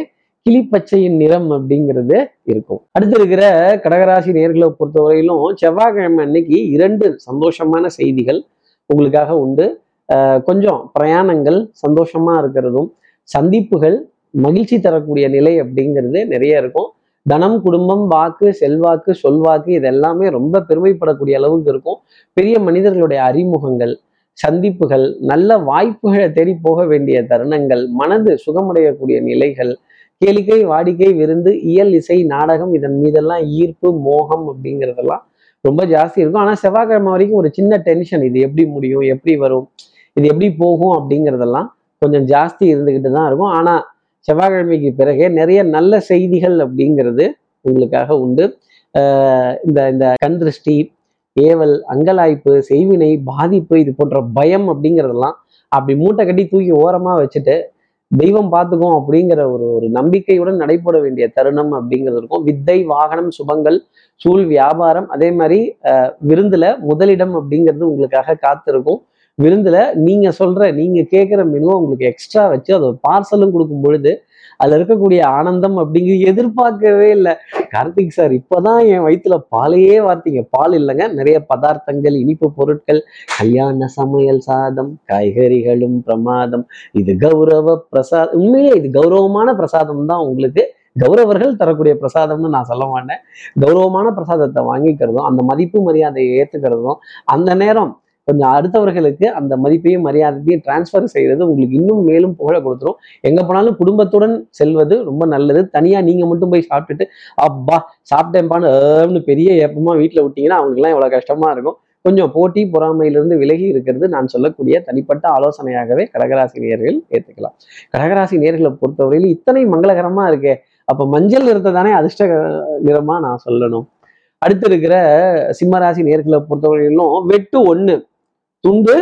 கிளிப்பச்சையின் நிறம் அப்படிங்கிறது இருக்கும். அடுத்து இருக்கிற கடகராசி நேர்களை பொறுத்தவரையிலும் செவ்வாய்க்கிழமை அன்னைக்கு இரண்டு சந்தோஷமான செய்திகள் உங்களுக்காக உண்டு. கொஞ்சம் பிரயாணங்கள் சந்தோஷமா இருக்கிறதும் சந்திப்புகள் மகிழ்ச்சி தரக்கூடிய நிலை அப்படிங்கிறது நிறைய இருக்கும். தனம் குடும்பம் வாக்கு செல்வாக்கு சொல்வாக்கு இதெல்லாமே ரொம்ப பெருமைப்படக்கூடிய அளவுக்கு இருக்கும். பெரிய மனிதர்களுடைய அறிமுகங்கள் சந்திப்புகள் நல்ல வாய்ப்புகளை தேடி போக வேண்டிய தருணங்கள் மனது சுகமடையக்கூடிய நிலைகள் கேளிக்கை வாடிக்கை விருந்து இயல் இசை நாடகம் இதன் மீதெல்லாம் ஈர்ப்பு மோகம் அப்படிங்கிறதெல்லாம் ரொம்ப ஜாஸ்தி இருக்கும். ஆனால் செவ்வாய்க்கிழமை வரைக்கும் ஒரு சின்ன டென்ஷன் இது எப்படி முடியும் எப்படி வரும் இது எப்படி போகும் அப்படிங்கிறதெல்லாம் கொஞ்சம் ஜாஸ்தி இருந்துக்கிட்டு தான் இருக்கும். ஆனால் செவ்வாய்க்கிழமைக்கு பிறகே நிறைய நல்ல செய்திகள் அப்படிங்கிறது உங்களுக்காக உண்டு. இந்த இந்த கண் திருஷ்டி ஏவல் அங்கலாய்ப்பு செய்வினை பாதிப்பு இது போன்ற பயம் அப்படிங்கிறதெல்லாம் அப்படி மூட்டை கட்டி தூக்கி ஓரமா வச்சுட்டு தெய்வம் பார்த்துக்கும் அப்படிங்கிற ஒரு ஒரு நம்பிக்கையுடன் நடைபெற வேண்டிய தருணம் அப்படிங்கிறது இருக்கும். வித்தை வாகனம் சுபங்கள் சூழ் வியாபாரம் அதே மாதிரி விருந்தில் விருந்துல முதலிடம் அப்படிங்கிறது உங்களுக்காக காத்திருக்கும். விருந்துல நீங்க சொல்ற நீங்க கேட்குற மெனுவை உங்களுக்கு எக்ஸ்ட்ரா வச்சு அது பார்சலும் கொடுக்கும் பொழுது அதுல இருக்கக்கூடிய ஆனந்தம் அப்படிங்கிறது எதிர்பார்க்கவே இல்லை. கார்த்திக் சார் இப்போதான் என் வயிற்றுல பாலையே வார்த்தீங்க. பால் இல்லைங்க நிறைய பதார்த்தங்கள் இனிப்பு பொருட்கள் கல்யாண சமையல் சாதம் காய்கறிகளும் பிரமாதம். இது கௌரவ பிரசாதம் உண்மையிலே இது கௌரவமான பிரசாதம் தான் உங்களுக்கு. கௌரவர்கள் தரக்கூடிய பிரசாதம்னு நான் சொல்ல மாட்டேன். கௌரவமான பிரசாதத்தை வாங்கிக்கிறதும் அந்த மதிப்பு மரியாதையை ஏற்றுக்கிறதும் அந்த நேரம் கொஞ்சம் அடுத்தவர்களுக்கு அந்த மதிப்பையும் மரியாதையும் டிரான்ஸ்ஃபர் செய்யறது உங்களுக்கு இன்னும் மேலும் புகழ கொடுத்துரும். எங்க போனாலும் குடும்பத்துடன் செல்வது ரொம்ப நல்லது. தனியா நீங்க மட்டும் போய் சாப்பிட்டுட்டு அப்பா சாப்பிட்டேன்பான்னு பெரிய ஏப்பமா வீட்டில் விட்டீங்கன்னா அவங்களுக்குலாம் எவ்வளோ கஷ்டமா இருக்கும். கொஞ்சம் போட்டி பொறாமையிலிருந்து விலகி இருக்கிறது நான் சொல்லக்கூடிய தனிப்பட்ட ஆலோசனையாகவே கடகராசி நேர்கள் ஏற்றுக்கலாம் கடகராசி நேர்களை பொறுத்தவரையில் இத்தனை மங்களகரமா இருக்கே. அப்போ மஞ்சள் நிறத்தை தானே அதிர்ஷ்ட நிறமா நான் சொல்லணும். அடுத்து இருக்கிற சிம்மராசி நேர்களை பொறுத்தவரையிலும் வெட்டு ஒன்று துண்டு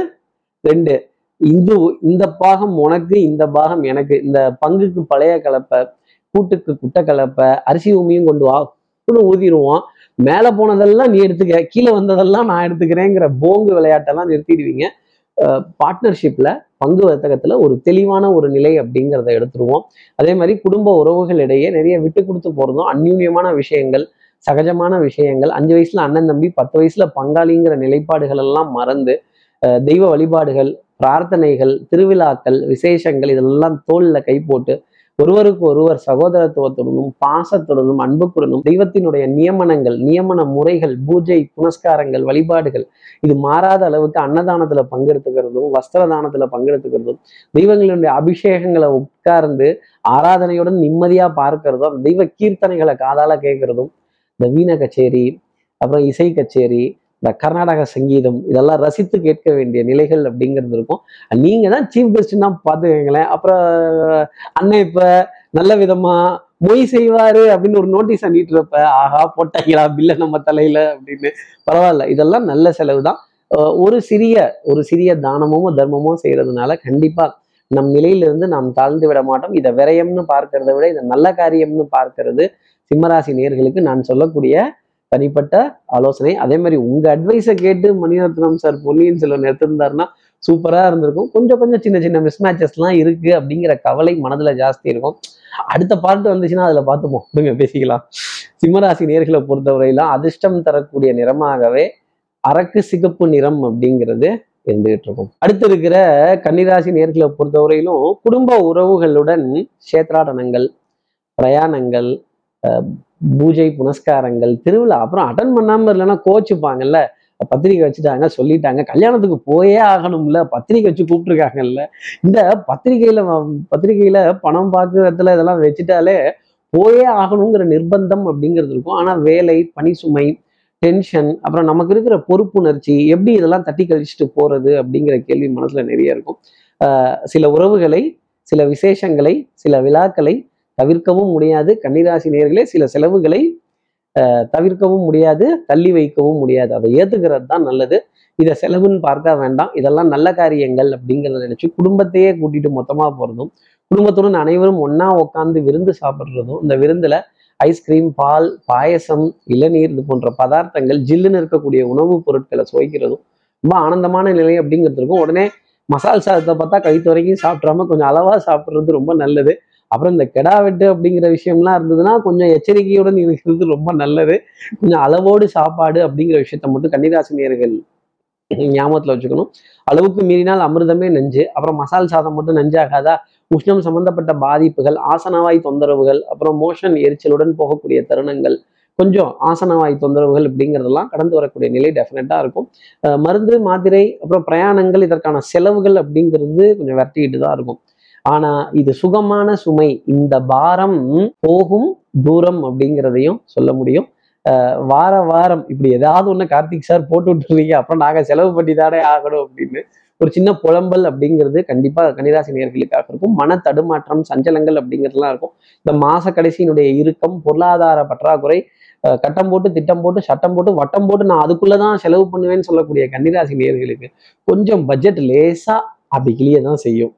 ரெண்டு. இது இந்த பாகம் உனக்கு இந்த பாகம் எனக்கு. இந்த பங்குக்கு பழைய கலப்பை கூட்டுக்கு குட்டை கலப்பை அரிசி உமியும் கொண்டு வா ஊதிடுவோம். மேலே போனதெல்லாம் நீ எடுத்துக்க கீழே வந்ததெல்லாம் நான் எடுத்துக்கிறேங்கிற போங்கு விளையாட்டெல்லாம் நிறுத்திடுவீங்க. பார்ட்னர்ஷிப்பில் பங்கு வர்த்தகத்தில் ஒரு தெளிவான ஒரு நிலை அப்படிங்கிறத எடுத்துருவோம். அதே மாதிரி குடும்ப உறவுகளிடையே நிறைய விட்டு கொடுத்து போகிறதும் அந்யூன்யமான விஷயங்கள் சகஜமான விஷயங்கள். அஞ்சு வயசுல அண்ணன் தம்பி பத்து வயசுல பங்காளிங்கிற நிலைப்பாடுகள் எல்லாம் மறந்து தெய்வ வழிபாடுகள் பிரார்த்தனைகள் திருவிழாக்கள் விசேஷங்கள் இதெல்லாம் தோல்ல கை போட்டு ஒருவருக்கு ஒருவர் சகோதரத்துவத்துடனும் பாசத்துடனும் அன்புக்குடனும் தெய்வத்தினுடைய நியமனங்கள் நியமன முறைகள் பூஜை புனஸ்காரங்கள் வழிபாடுகள் இது மாறாத அளவுக்கு அன்னதானத்துல பங்கெடுத்துக்கிறதும் வஸ்திர தானத்துல பங்கெடுத்துக்கிறதும் தெய்வங்களுடைய அபிஷேகங்களை உட்கார்ந்து ஆராதனையுடன் நிம்மதியா பார்க்கிறதும் தெய்வ கீர்த்தனைகளை காதால கேட்கறதும் இந்த வீண கச்சேரி அப்புறம் இசை கச்சேரி இந்த கர்நாடக சங்கீதம் இதெல்லாம் ரசித்து கேட்க வேண்டிய நிலைகள் அப்படிங்கிறது இருக்கும். நீங்கள் தான் சீஃப் கெஸ்ட்னா பார்த்துக்கங்களேன். அப்புறம் அண்ணன் இப்போ நல்ல விதமா மொய் செய்வாரு அப்படின்னு ஒரு நோட்டீஸ் அண்ணிட்டுறப்ப ஆஹா போட்டாங்களா பில்ல நம்ம தலையில அப்படின்னு. பரவாயில்ல இதெல்லாம் நல்ல செலவு தான். ஒரு சிறிய ஒரு சிறிய தானமும் தர்மமும் செய்யறதுனால கண்டிப்பா நம் நிலையிலிருந்து நாம் தாழ்ந்து விட மாட்டோம். இதை விரயம்னு பார்க்கறத விட இதை நல்ல காரியம்னு பார்க்கறது சிம்மராசி நேர்களுக்கு நான் சொல்லக்கூடிய தனிப்பட்ட ஆலோசனை. அதே மாதிரி உங்க அட்வைஸை கேட்டு மணிரத்னம் சார் பொன்னியின் செல்வன் எடுத்திருந்தாருன்னா சூப்பரா இருந்திருக்கும். கொஞ்சம் கொஞ்சம் சின்ன சின்ன மிஸ்மேட்சஸ்லாம் இருக்கு அப்படிங்கிற கவலை மனதுல ஜாஸ்தி இருக்கும். அடுத்த பார்ட் வந்துச்சுன்னா அதுல பார்த்துப்போம் கொடுங்க பேசிக்கலாம். சிம்மராசி நேர்களை பொறுத்தவரையிலும் அதிர்ஷ்டம் தரக்கூடிய நிறமாகவே அரக்கு சிகப்பு நிறம் அப்படிங்கிறது இருந்துகிட்டு இருக்கும். அடுத்து இருக்கிற கன்னிராசி நேர்களை பொறுத்தவரையிலும் குடும்ப உறவுகளுடன் சேத்ராடனங்கள் பிரயாணங்கள் பூஜை புனஸ்காரங்கள் திருவிழா அப்புறம் அட்டன் பண்ணாமல் இல்லைன்னா கோச்சுப்பாங்கல்ல பத்திரிக்கை வச்சுட்டாங்க சொல்லிட்டாங்க. கல்யாணத்துக்கு போயே ஆகணும்ல. பத்திரிக்கை வச்சு கூப்பிட்டுருக்காங்கல்ல. இந்த பத்திரிகையில வ- பணம் பார்க்குறதுல இதெல்லாம் வச்சுட்டாலே போயே ஆகணுங்கிற நிர்பந்தம் அப்படிங்கிறது இருக்கும். ஆனால் வேலை பணி சுமை டென்ஷன் அப்புறம் நமக்கு இருக்கிற பொறுப்புணர்ச்சி எப்படி இதெல்லாம் தட்டி கழிச்சுட்டு போறது அப்படிங்கிற கேள்வி மனசுல நிறைய இருக்கும். சில உறவுகளை சில விசேஷங்களை சில விழாக்களை தவிர்க்கவும் முடியாது. கன்னிராசி நேர்களே சில செலவுகளை தவிர்க்கவும் முடியாது தள்ளி வைக்கவும் முடியாது. அதை ஏத்துக்கிறது தான் நல்லது. இதை செலவுன்னு பார்க்க வேண்டாம். இதெல்லாம் நல்ல காரியங்கள் அப்படிங்கிறத நினைச்சு குடும்பத்தையே கூட்டிட்டு மொத்தமா போறதும் குடும்பத்துடன் அனைவரும் ஒன்னா உட்காந்து விருந்து சாப்பிட்றதும் இந்த விருந்துல ஐஸ்கிரீம் பால் பாயசம் இளநீர் இது போன்ற பதார்த்தங்கள் ஜில்லுன்னு இருக்கக்கூடிய உணவுப் பொருட்களை சுவைக்கிறதும் ரொம்ப ஆனந்தமான நிலை அப்படிங்கிறது இருக்கும் உடனே மசால் சாதத்தை பார்த்தா கழுத்து வரைக்கும் சாப்பிட்றாம கொஞ்சம் அளவா சாப்பிட்றது ரொம்ப நல்லது. அப்புறம் இந்த கெடா வெட்டு அப்படிங்கிற விஷயம்லாம் இருந்ததுன்னா கொஞ்சம் எச்சரிக்கையுடன் இருக்கிறது ரொம்ப நல்லது. கொஞ்சம் அளவோடு சாப்பாடு அப்படிங்கிற விஷயத்த மட்டும் கன்னிராசி நேர்கள் ஞாபகத்தில் வச்சுக்கணும். அளவுக்கு மீறினால் அமிர்தமே நஞ்சு. அப்புறம் மசால் சாதம் மட்டும் நஞ்சாகாதா? உஷ்ணம் சம்பந்தப்பட்ட பாதிப்புகள் ஆசனவாய் தொந்தரவுகள் அப்புறம் மோஷன் எரிச்சலுடன் போகக்கூடிய தருணங்கள் கொஞ்சம் ஆசனவாய் தொந்தரவுகள் அப்படிங்கிறதெல்லாம் கடந்து வரக்கூடிய நிலை டெஃபினட்டாக இருக்கும். மருந்து மாத்திரை அப்புறம் பிரயாணங்கள் இதற்கான செலவுகள் அப்படிங்கிறது கொஞ்சம் விரட்டிக்கிட்டு தான் இருக்கும். ஆனா இது சுகமான சுமை இந்த பாரம் போகும் தூரம் அப்படிங்கிறதையும் சொல்ல முடியும். வார வாரம் இப்படி ஏதாவது ஒண்ணு கார்த்திக் சார் போட்டு விட்டுறீங்க அப்புறம் நாங்க செலவு பண்ணி தானே ஆகணும் அப்படின்னு. ஒரு சின்ன புலம்பல் அப்படிங்கிறது கண்டிப்பா கன்னிராசி நேர்களுக்காக இருக்கும். மன தடுமாற்றம் சஞ்சலங்கள் அப்படிங்கிறதுலாம் இருக்கும். இந்த மாச கடைசியினுடைய இறுக்கம் பொருளாதார பற்றாக்குறை கட்டம் போட்டு திட்டம் போட்டு சட்டம் போட்டு வட்டம் போட்டு நான் அதுக்குள்ளதான் செலவு பண்ணுவேன்னு சொல்லக்கூடிய கன்னிராசி நேர்களுக்கு கொஞ்சம் பட்ஜெட் லேசா அப்படி கிளிய தான் செய்யும்.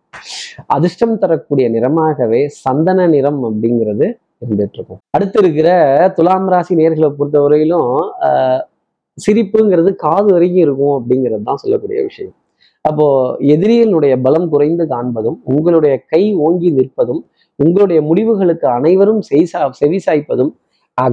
அதிர்ஷ்டம் தரக்கூடிய நிறமாகவே சந்தன நிறம் அப்படிங்கிறது இருந்துட்டு இருக்கும். அடுத்து இருக்கிற துலாம் ராசி நேர்களை பொறுத்தவரையிலும் ஆஹ் சிரிப்புங்கிறது காது வரைக்கும் இருக்கும் அப்படிங்கிறது தான் சொல்லக்கூடிய விஷயம். அப்போ எதிரிகளுடைய பலம் குறைந்து காண்பதும் உங்களுடைய கை ஓங்கி நிற்பதும் உங்களுடைய முடிவுகளுக்கு அனைவரும் செய்சா செவிசாய்ப்பதும்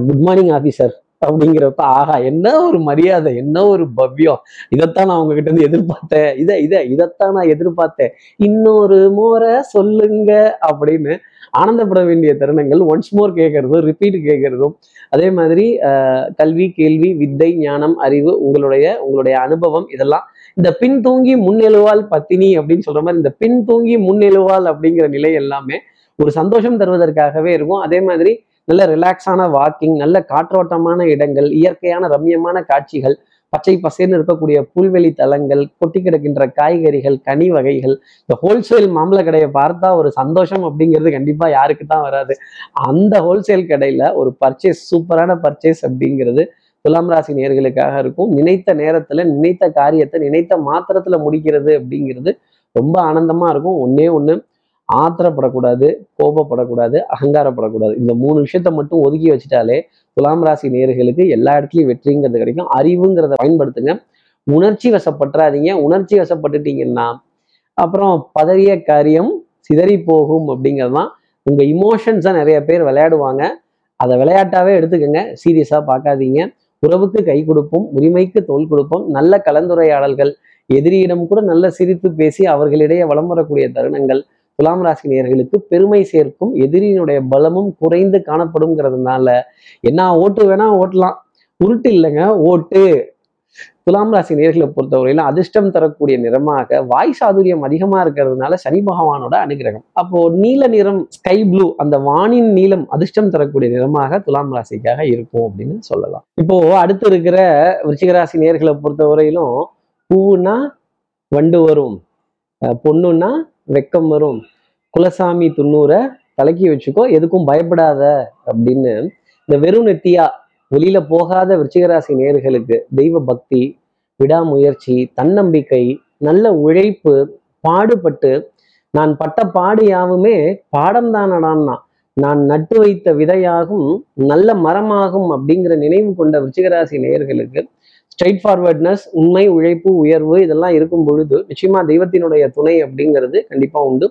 குட் மார்னிங் ஆஃபீஸர் அப்படிங்கிறப்ப ஆஹா என்ன ஒரு மரியாதை என்ன ஒரு பவ்யம். இதைத்தான் நான் உங்ககிட்ட இருந்து எதிர்பார்த்தேன். இதை இதை இதைத்தான் நான் எதிர்பார்த்தேன். இன்னொரு முறை சொல்லுங்க அப்படின்னு ஆனந்தப்பட வேண்டிய தருணங்கள் ஒன்ஸ் மோர் கேட்கறதும் ரிப்பீட் கேட்கறதும். அதே மாதிரி ஆஹ், கல்வி கேள்வி வித்தை ஞானம் அறிவு உங்களுடைய உங்களுடைய அனுபவம் இதெல்லாம் இந்த பின் தூங்கி முன்னெழுவால் பத்தினி அப்படின்னு சொல்ற மாதிரி இந்த பின் தூங்கி முன்னெழுவால் அப்படிங்கிற நிலை எல்லாமே ஒரு சந்தோஷம் தருவதற்காகவே இருக்கும். அதே மாதிரி நல்ல ரிலாக்ஸான வாக்கிங் நல்ல காற்றோட்டமான இடங்கள் இயற்கையான ரம்யமான காட்சிகள் பச்சை பசேர்னு இருக்கக்கூடிய புல்வெளி தலங்கள் கொட்டி கிடக்கின்ற காய்கறிகள் கனி வகைகள் இந்த ஹோல்சேல் மாம்பழ கடையை பார்த்தா ஒரு சந்தோஷம் அப்படிங்கிறது கண்டிப்பா யாருக்கு தான் வராது. அந்த ஹோல்சேல் கடையில ஒரு பர்ச்சேஸ் சூப்பரான பர்ச்சேஸ் அப்படிங்கிறது துலாம் ராசி நேர்களுக்காக இருக்கும். நினைத்த நேரத்துல நினைத்த காரியத்தை நினைத்த மாத்திரத்துல முடிக்கிறது அப்படிங்கிறது ரொம்ப ஆனந்தமா இருக்கும். ஒன்னே ஒன்று ஆத்திரப்படக்கூடாது கோபப்படக்கூடாது அகங்காரப்படக்கூடாது. இந்த மூணு விஷயத்த மட்டும் ஒதுக்கி வச்சுட்டாலே துலாம் ராசி நேர்களுக்கு எல்லா இடத்துலையும் வெற்றிங்கிறது கிடைக்கும். அறிவுங்கிறத பயன்படுத்துங்க. உணர்ச்சி வசப்பட்டுறாதீங்க உணர்ச்சி வசப்பட்டுட்டீங்கன்னா அப்புறம் பதறிய காரியம் சிதறி போகும் அப்படிங்கிறது தான். உங்கள் இமோஷன்ஸை நிறைய பேர் விளையாடுவாங்க. அதை விளையாட்டாவே எடுத்துக்கோங்க. சீரியஸாக பார்க்காதீங்க. உறவுக்கு கை கொடுப்போம். உரிமைக்கு தோல் கொடுப்போம். நல்ல கலந்துரையாடல்கள் எதிரியிடம் கூட நல்ல சிரித்து பேசி அவர்களிடையே வளம் வரக்கூடிய தருணங்கள் துலாம் ராசி நேர்களுக்கு பெருமை சேர்க்கும் எதிரியினுடைய பலமும் குறைந்து காணப்படுங்கிறதுனால என்ன ஓட்டு வேணா ஓட்டலாம். உருட்டு இல்லைங்க ஓட்டு. துலாம் ராசி நேர்களை பொறுத்தவரையில அதிர்ஷ்டம் தரக்கூடிய நிறமாக வாய் சாதுரியம் அதிகமா இருக்கிறதுனால சனி பகவானோட அனுகிரகம். அப்போ நீல நிறம் ஸ்கை ப்ளூ அந்த வானின் நீளம் அதிர்ஷ்டம் தரக்கூடிய நிறமாக துலாம் ராசிக்காக இருக்கும் அப்படின்னு சொல்லலாம். இப்போ அடுத்து இருக்கிற விருச்சிகராசி நேர்களை பொறுத்தவரையிலும் பூவுன்னா வண்டு வரும். பொண்ணுன்னா வெக்கம் வரும். குலசாமி துண்ணூரை தலைக்கி வச்சுக்கோ எதுக்கும் பயப்படாத அப்படின்னு இந்த வெறும் நெத்தியா வெளியில போகாத விருச்சிகராசி நேர்களுக்கு தெய்வ பக்தி விடாமுயற்சி தன்னம்பிக்கை நல்ல உழைப்பு பாடுபட்டு நான் பட்ட பாடு யாவுமே பாடம் தானடான்னா நான் நட்டு வைத்த விதையாகும் நல்ல மரமாகும் அப்படிங்கிற நினைவு கொண்ட விருச்சிகராசி நேயர்களுக்கு ஸ்ட்ரைட் ஃபார்வர்ட்னஸ் உண்மை உழைப்பு உயர்வு இதெல்லாம் இருக்கும் பொழுது நிச்சயமா தெய்வத்தினுடைய துணை அப்படிங்கிறது கண்டிப்பா உண்டு.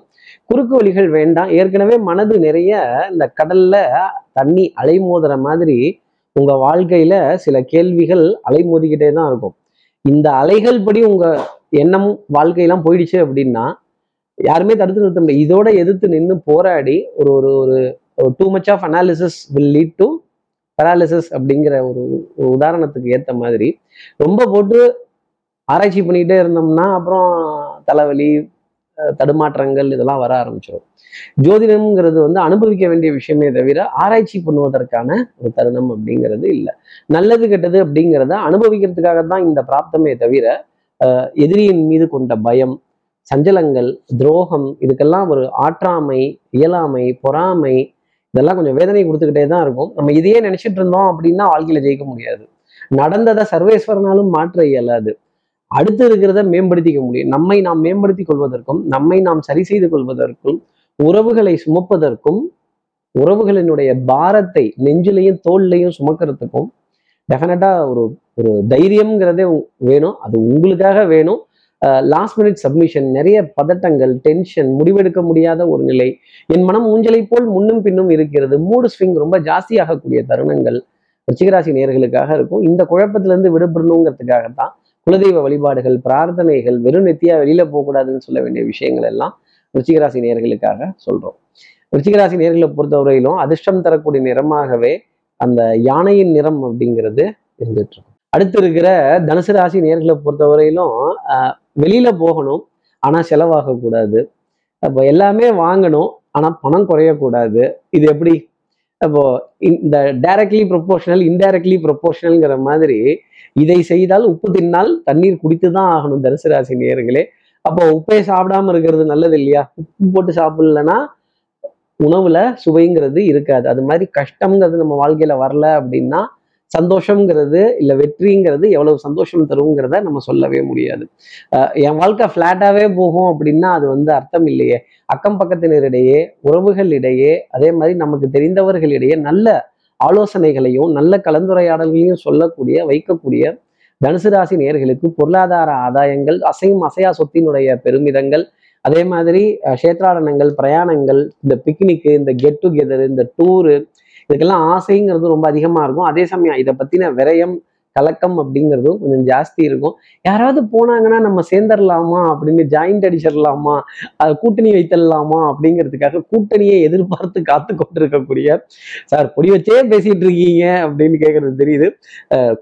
குறுக்கு வழிகள் வேண்டாம். ஏற்கனவே மனது நிறைய இந்த கடல்ல தண்ணி அலைமோதுற மாதிரி உங்க வாழ்க்கையில சில கேள்விகள் அலைமோதிக்கிட்டே தான் இருக்கும். இந்த அலைகள் படி உங்க எண்ணம் வாழ்க்கையெல்லாம் போயிடுச்சு அப்படின்னா யாருமே தடுத்து நிறுத்த முடியாது இதோட எதிர்த்து நின்று போராடி ஒரு ஒரு ஒரு too much of analysis will lead to paralysis அப்படிங்கிற ஒரு உதாரணத்துக்கு ஏற்ற மாதிரி ரொம்ப போட்டு ஆராய்ச்சி பண்ணிக்கிட்டே இருந்தோம்னா அப்புறம் தலைவலி தடுமாற்றங்கள் இதெல்லாம் வர ஆரம்பிச்சிடும் ஜோதிடம்ங்கிறது வந்து அனுபவிக்க வேண்டிய விஷயமே தவிர ஆராய்ச்சி பண்ணுவதற்கான ஒரு தருணம் அப்படிங்கிறது இல்லை. நல்லது கெட்டது அப்படிங்கிறத அனுபவிக்கிறதுக்காக தான் இந்த பிராப்தமே தவிர எதிரியின் மீது கொண்ட பயம் சஞ்சலங்கள் துரோகம் இதுக்கெல்லாம் ஒரு ஆற்றாமை இயலாமை பொறாமை இதெல்லாம் கொஞ்சம் வேதனை கொடுத்துக்கிட்டே தான் இருக்கும். நம்ம இதையே நினைச்சிட்டு இருந்தோம் அப்படின்னா வாழ்க்கையில ஜெயிக்க முடியாது. நடந்ததை சர்வேஸ்வரனாலும் மாற்ற இயலாது. அடுத்து இருக்கிறத மேம்படுத்திக்க முடியும். நம்மை நாம் மேம்படுத்திக் கொள்வதற்கும் நம்மை நாம் சரி செய்து கொள்வதற்கும் உறவுகளை சுமப்பதற்கும் உறவுகளினுடைய பாரத்தை நெஞ்சிலையும் தோல்லையும் சுமக்கிறதுக்கும் டெஃபினட்டா ஒரு ஒரு தைரியம்ங்கிறதே வேணும். அது உங்களுக்காக வேணும். லாஸ்ட் மினிட் சப்மிஷன் நிறைய பதட்டங்கள் டென்ஷன் முடிவெடுக்க முடியாத ஒரு நிலை. என் மனம் ஊஞ்சலை போல் முன்னும் பின்னும் இருக்கிறது. மூடு ஸ்விங் ரொம்ப ஜாஸ்தியாகக்கூடிய தருணங்கள் ரிச்சிகராசி நேர்களுக்காக இருக்கும். இந்த குழப்பத்திலிருந்து விடுபடணுங்கிறதுக்காகத்தான் குலதெய்வ வழிபாடுகள் பிரார்த்தனைகள் வெறும் நெத்தியா வெளியில போகக்கூடாதுன்னு சொல்ல வேண்டிய விஷயங்கள் எல்லாம் ரிச்சிகராசி நேர்களுக்காக சொல்றோம். ரிச்சிகராசி நேர்களை பொறுத்தவரையிலும் அதிர்ஷ்டம் தரக்கூடிய நிறமாகவே அந்த யானையின் நிறம் அப்படிங்கிறது இருந்துட்டு இருக்கும் அடுத்து இருக்கிற தனுசு ராசி நேர்களை பொறுத்தவரையிலும் வெளியில போகணும் ஆனா செலவாக கூடாது. அப்போ எல்லாமே வாங்கணும் ஆனா பணம் குறையக்கூடாது. இது எப்படி? அப்போ இந்த டைரக்ட்லி ப்ரொபோஷனல் இன்டைரக்ட்லி ப்ரொபோஷனல்ங்கிற மாதிரி இதை செய்தால் உப்பு தின்னால் தண்ணீர் குடித்து தான் ஆகணும் தனுசு ராசி நேர்களே. அப்போ உப்பை சாப்பிடாம இருக்கிறது நல்லது இல்லையா? உப்பு போட்டு சாப்பிடலன்னா உணவுல சுவைங்கிறது இருக்காது. அது மாதிரி கஷ்டம்ங்கிறது நம்ம வாழ்க்கையில வரல அப்படின்னா சந்தோஷங்கிறது இல்லை வெற்றிங்கிறது எவ்வளவு சந்தோஷம் தருங்கிறத நம்ம சொல்லவே முடியாது. என் வாழ்க்கை ஃப்ளாட்டாகவே போகும் அப்படின்னா அது வந்து அர்த்தம் இல்லையே. அக்கம் பக்கத்தினரிடையே உறவுகளிடையே அதே மாதிரி நமக்கு தெரிந்தவர்களிடையே நல்ல ஆலோசனைகளையும் நல்ல கலந்துரையாடல்களையும் சொல்லக்கூடிய வைக்கக்கூடிய தனுசு ராசி நேர்களுக்கு பொருளாதார ஆதாயங்கள் அசையும் அசையா சொத்தினுடைய பெருமிதங்கள் அதே மாதிரி கஷேத்ராடனங்கள் பிரயாணங்கள் இந்த பிக்னிக்கு இந்த கெட் டுகெதர் இந்த டூரு இதுக்கெல்லாம் ஆசைங்கிறது ரொம்ப அதிகமா இருக்கும். அதே சமயம் இதை பத்தின விரயம் கலக்கம் அப்படிங்கிறதும் கொஞ்சம் ஜாஸ்தி இருக்கும். யாராவது போனாங்கன்னா நம்ம சேர்ந்துடலாமா அப்படின்னு ஜாயிண்ட் அடிச்சிடலாமா அது கூட்டணி வைத்தரலாமா? அப்படிங்கிறதுக்காக கூட்டணியை எதிர்பார்த்து காத்து கொண்டிருக்கக்கூடிய சார் பொடி வச்சே பேசிட்டு இருக்கீங்க. அப்படின்னு கேட்கறது தெரியுது.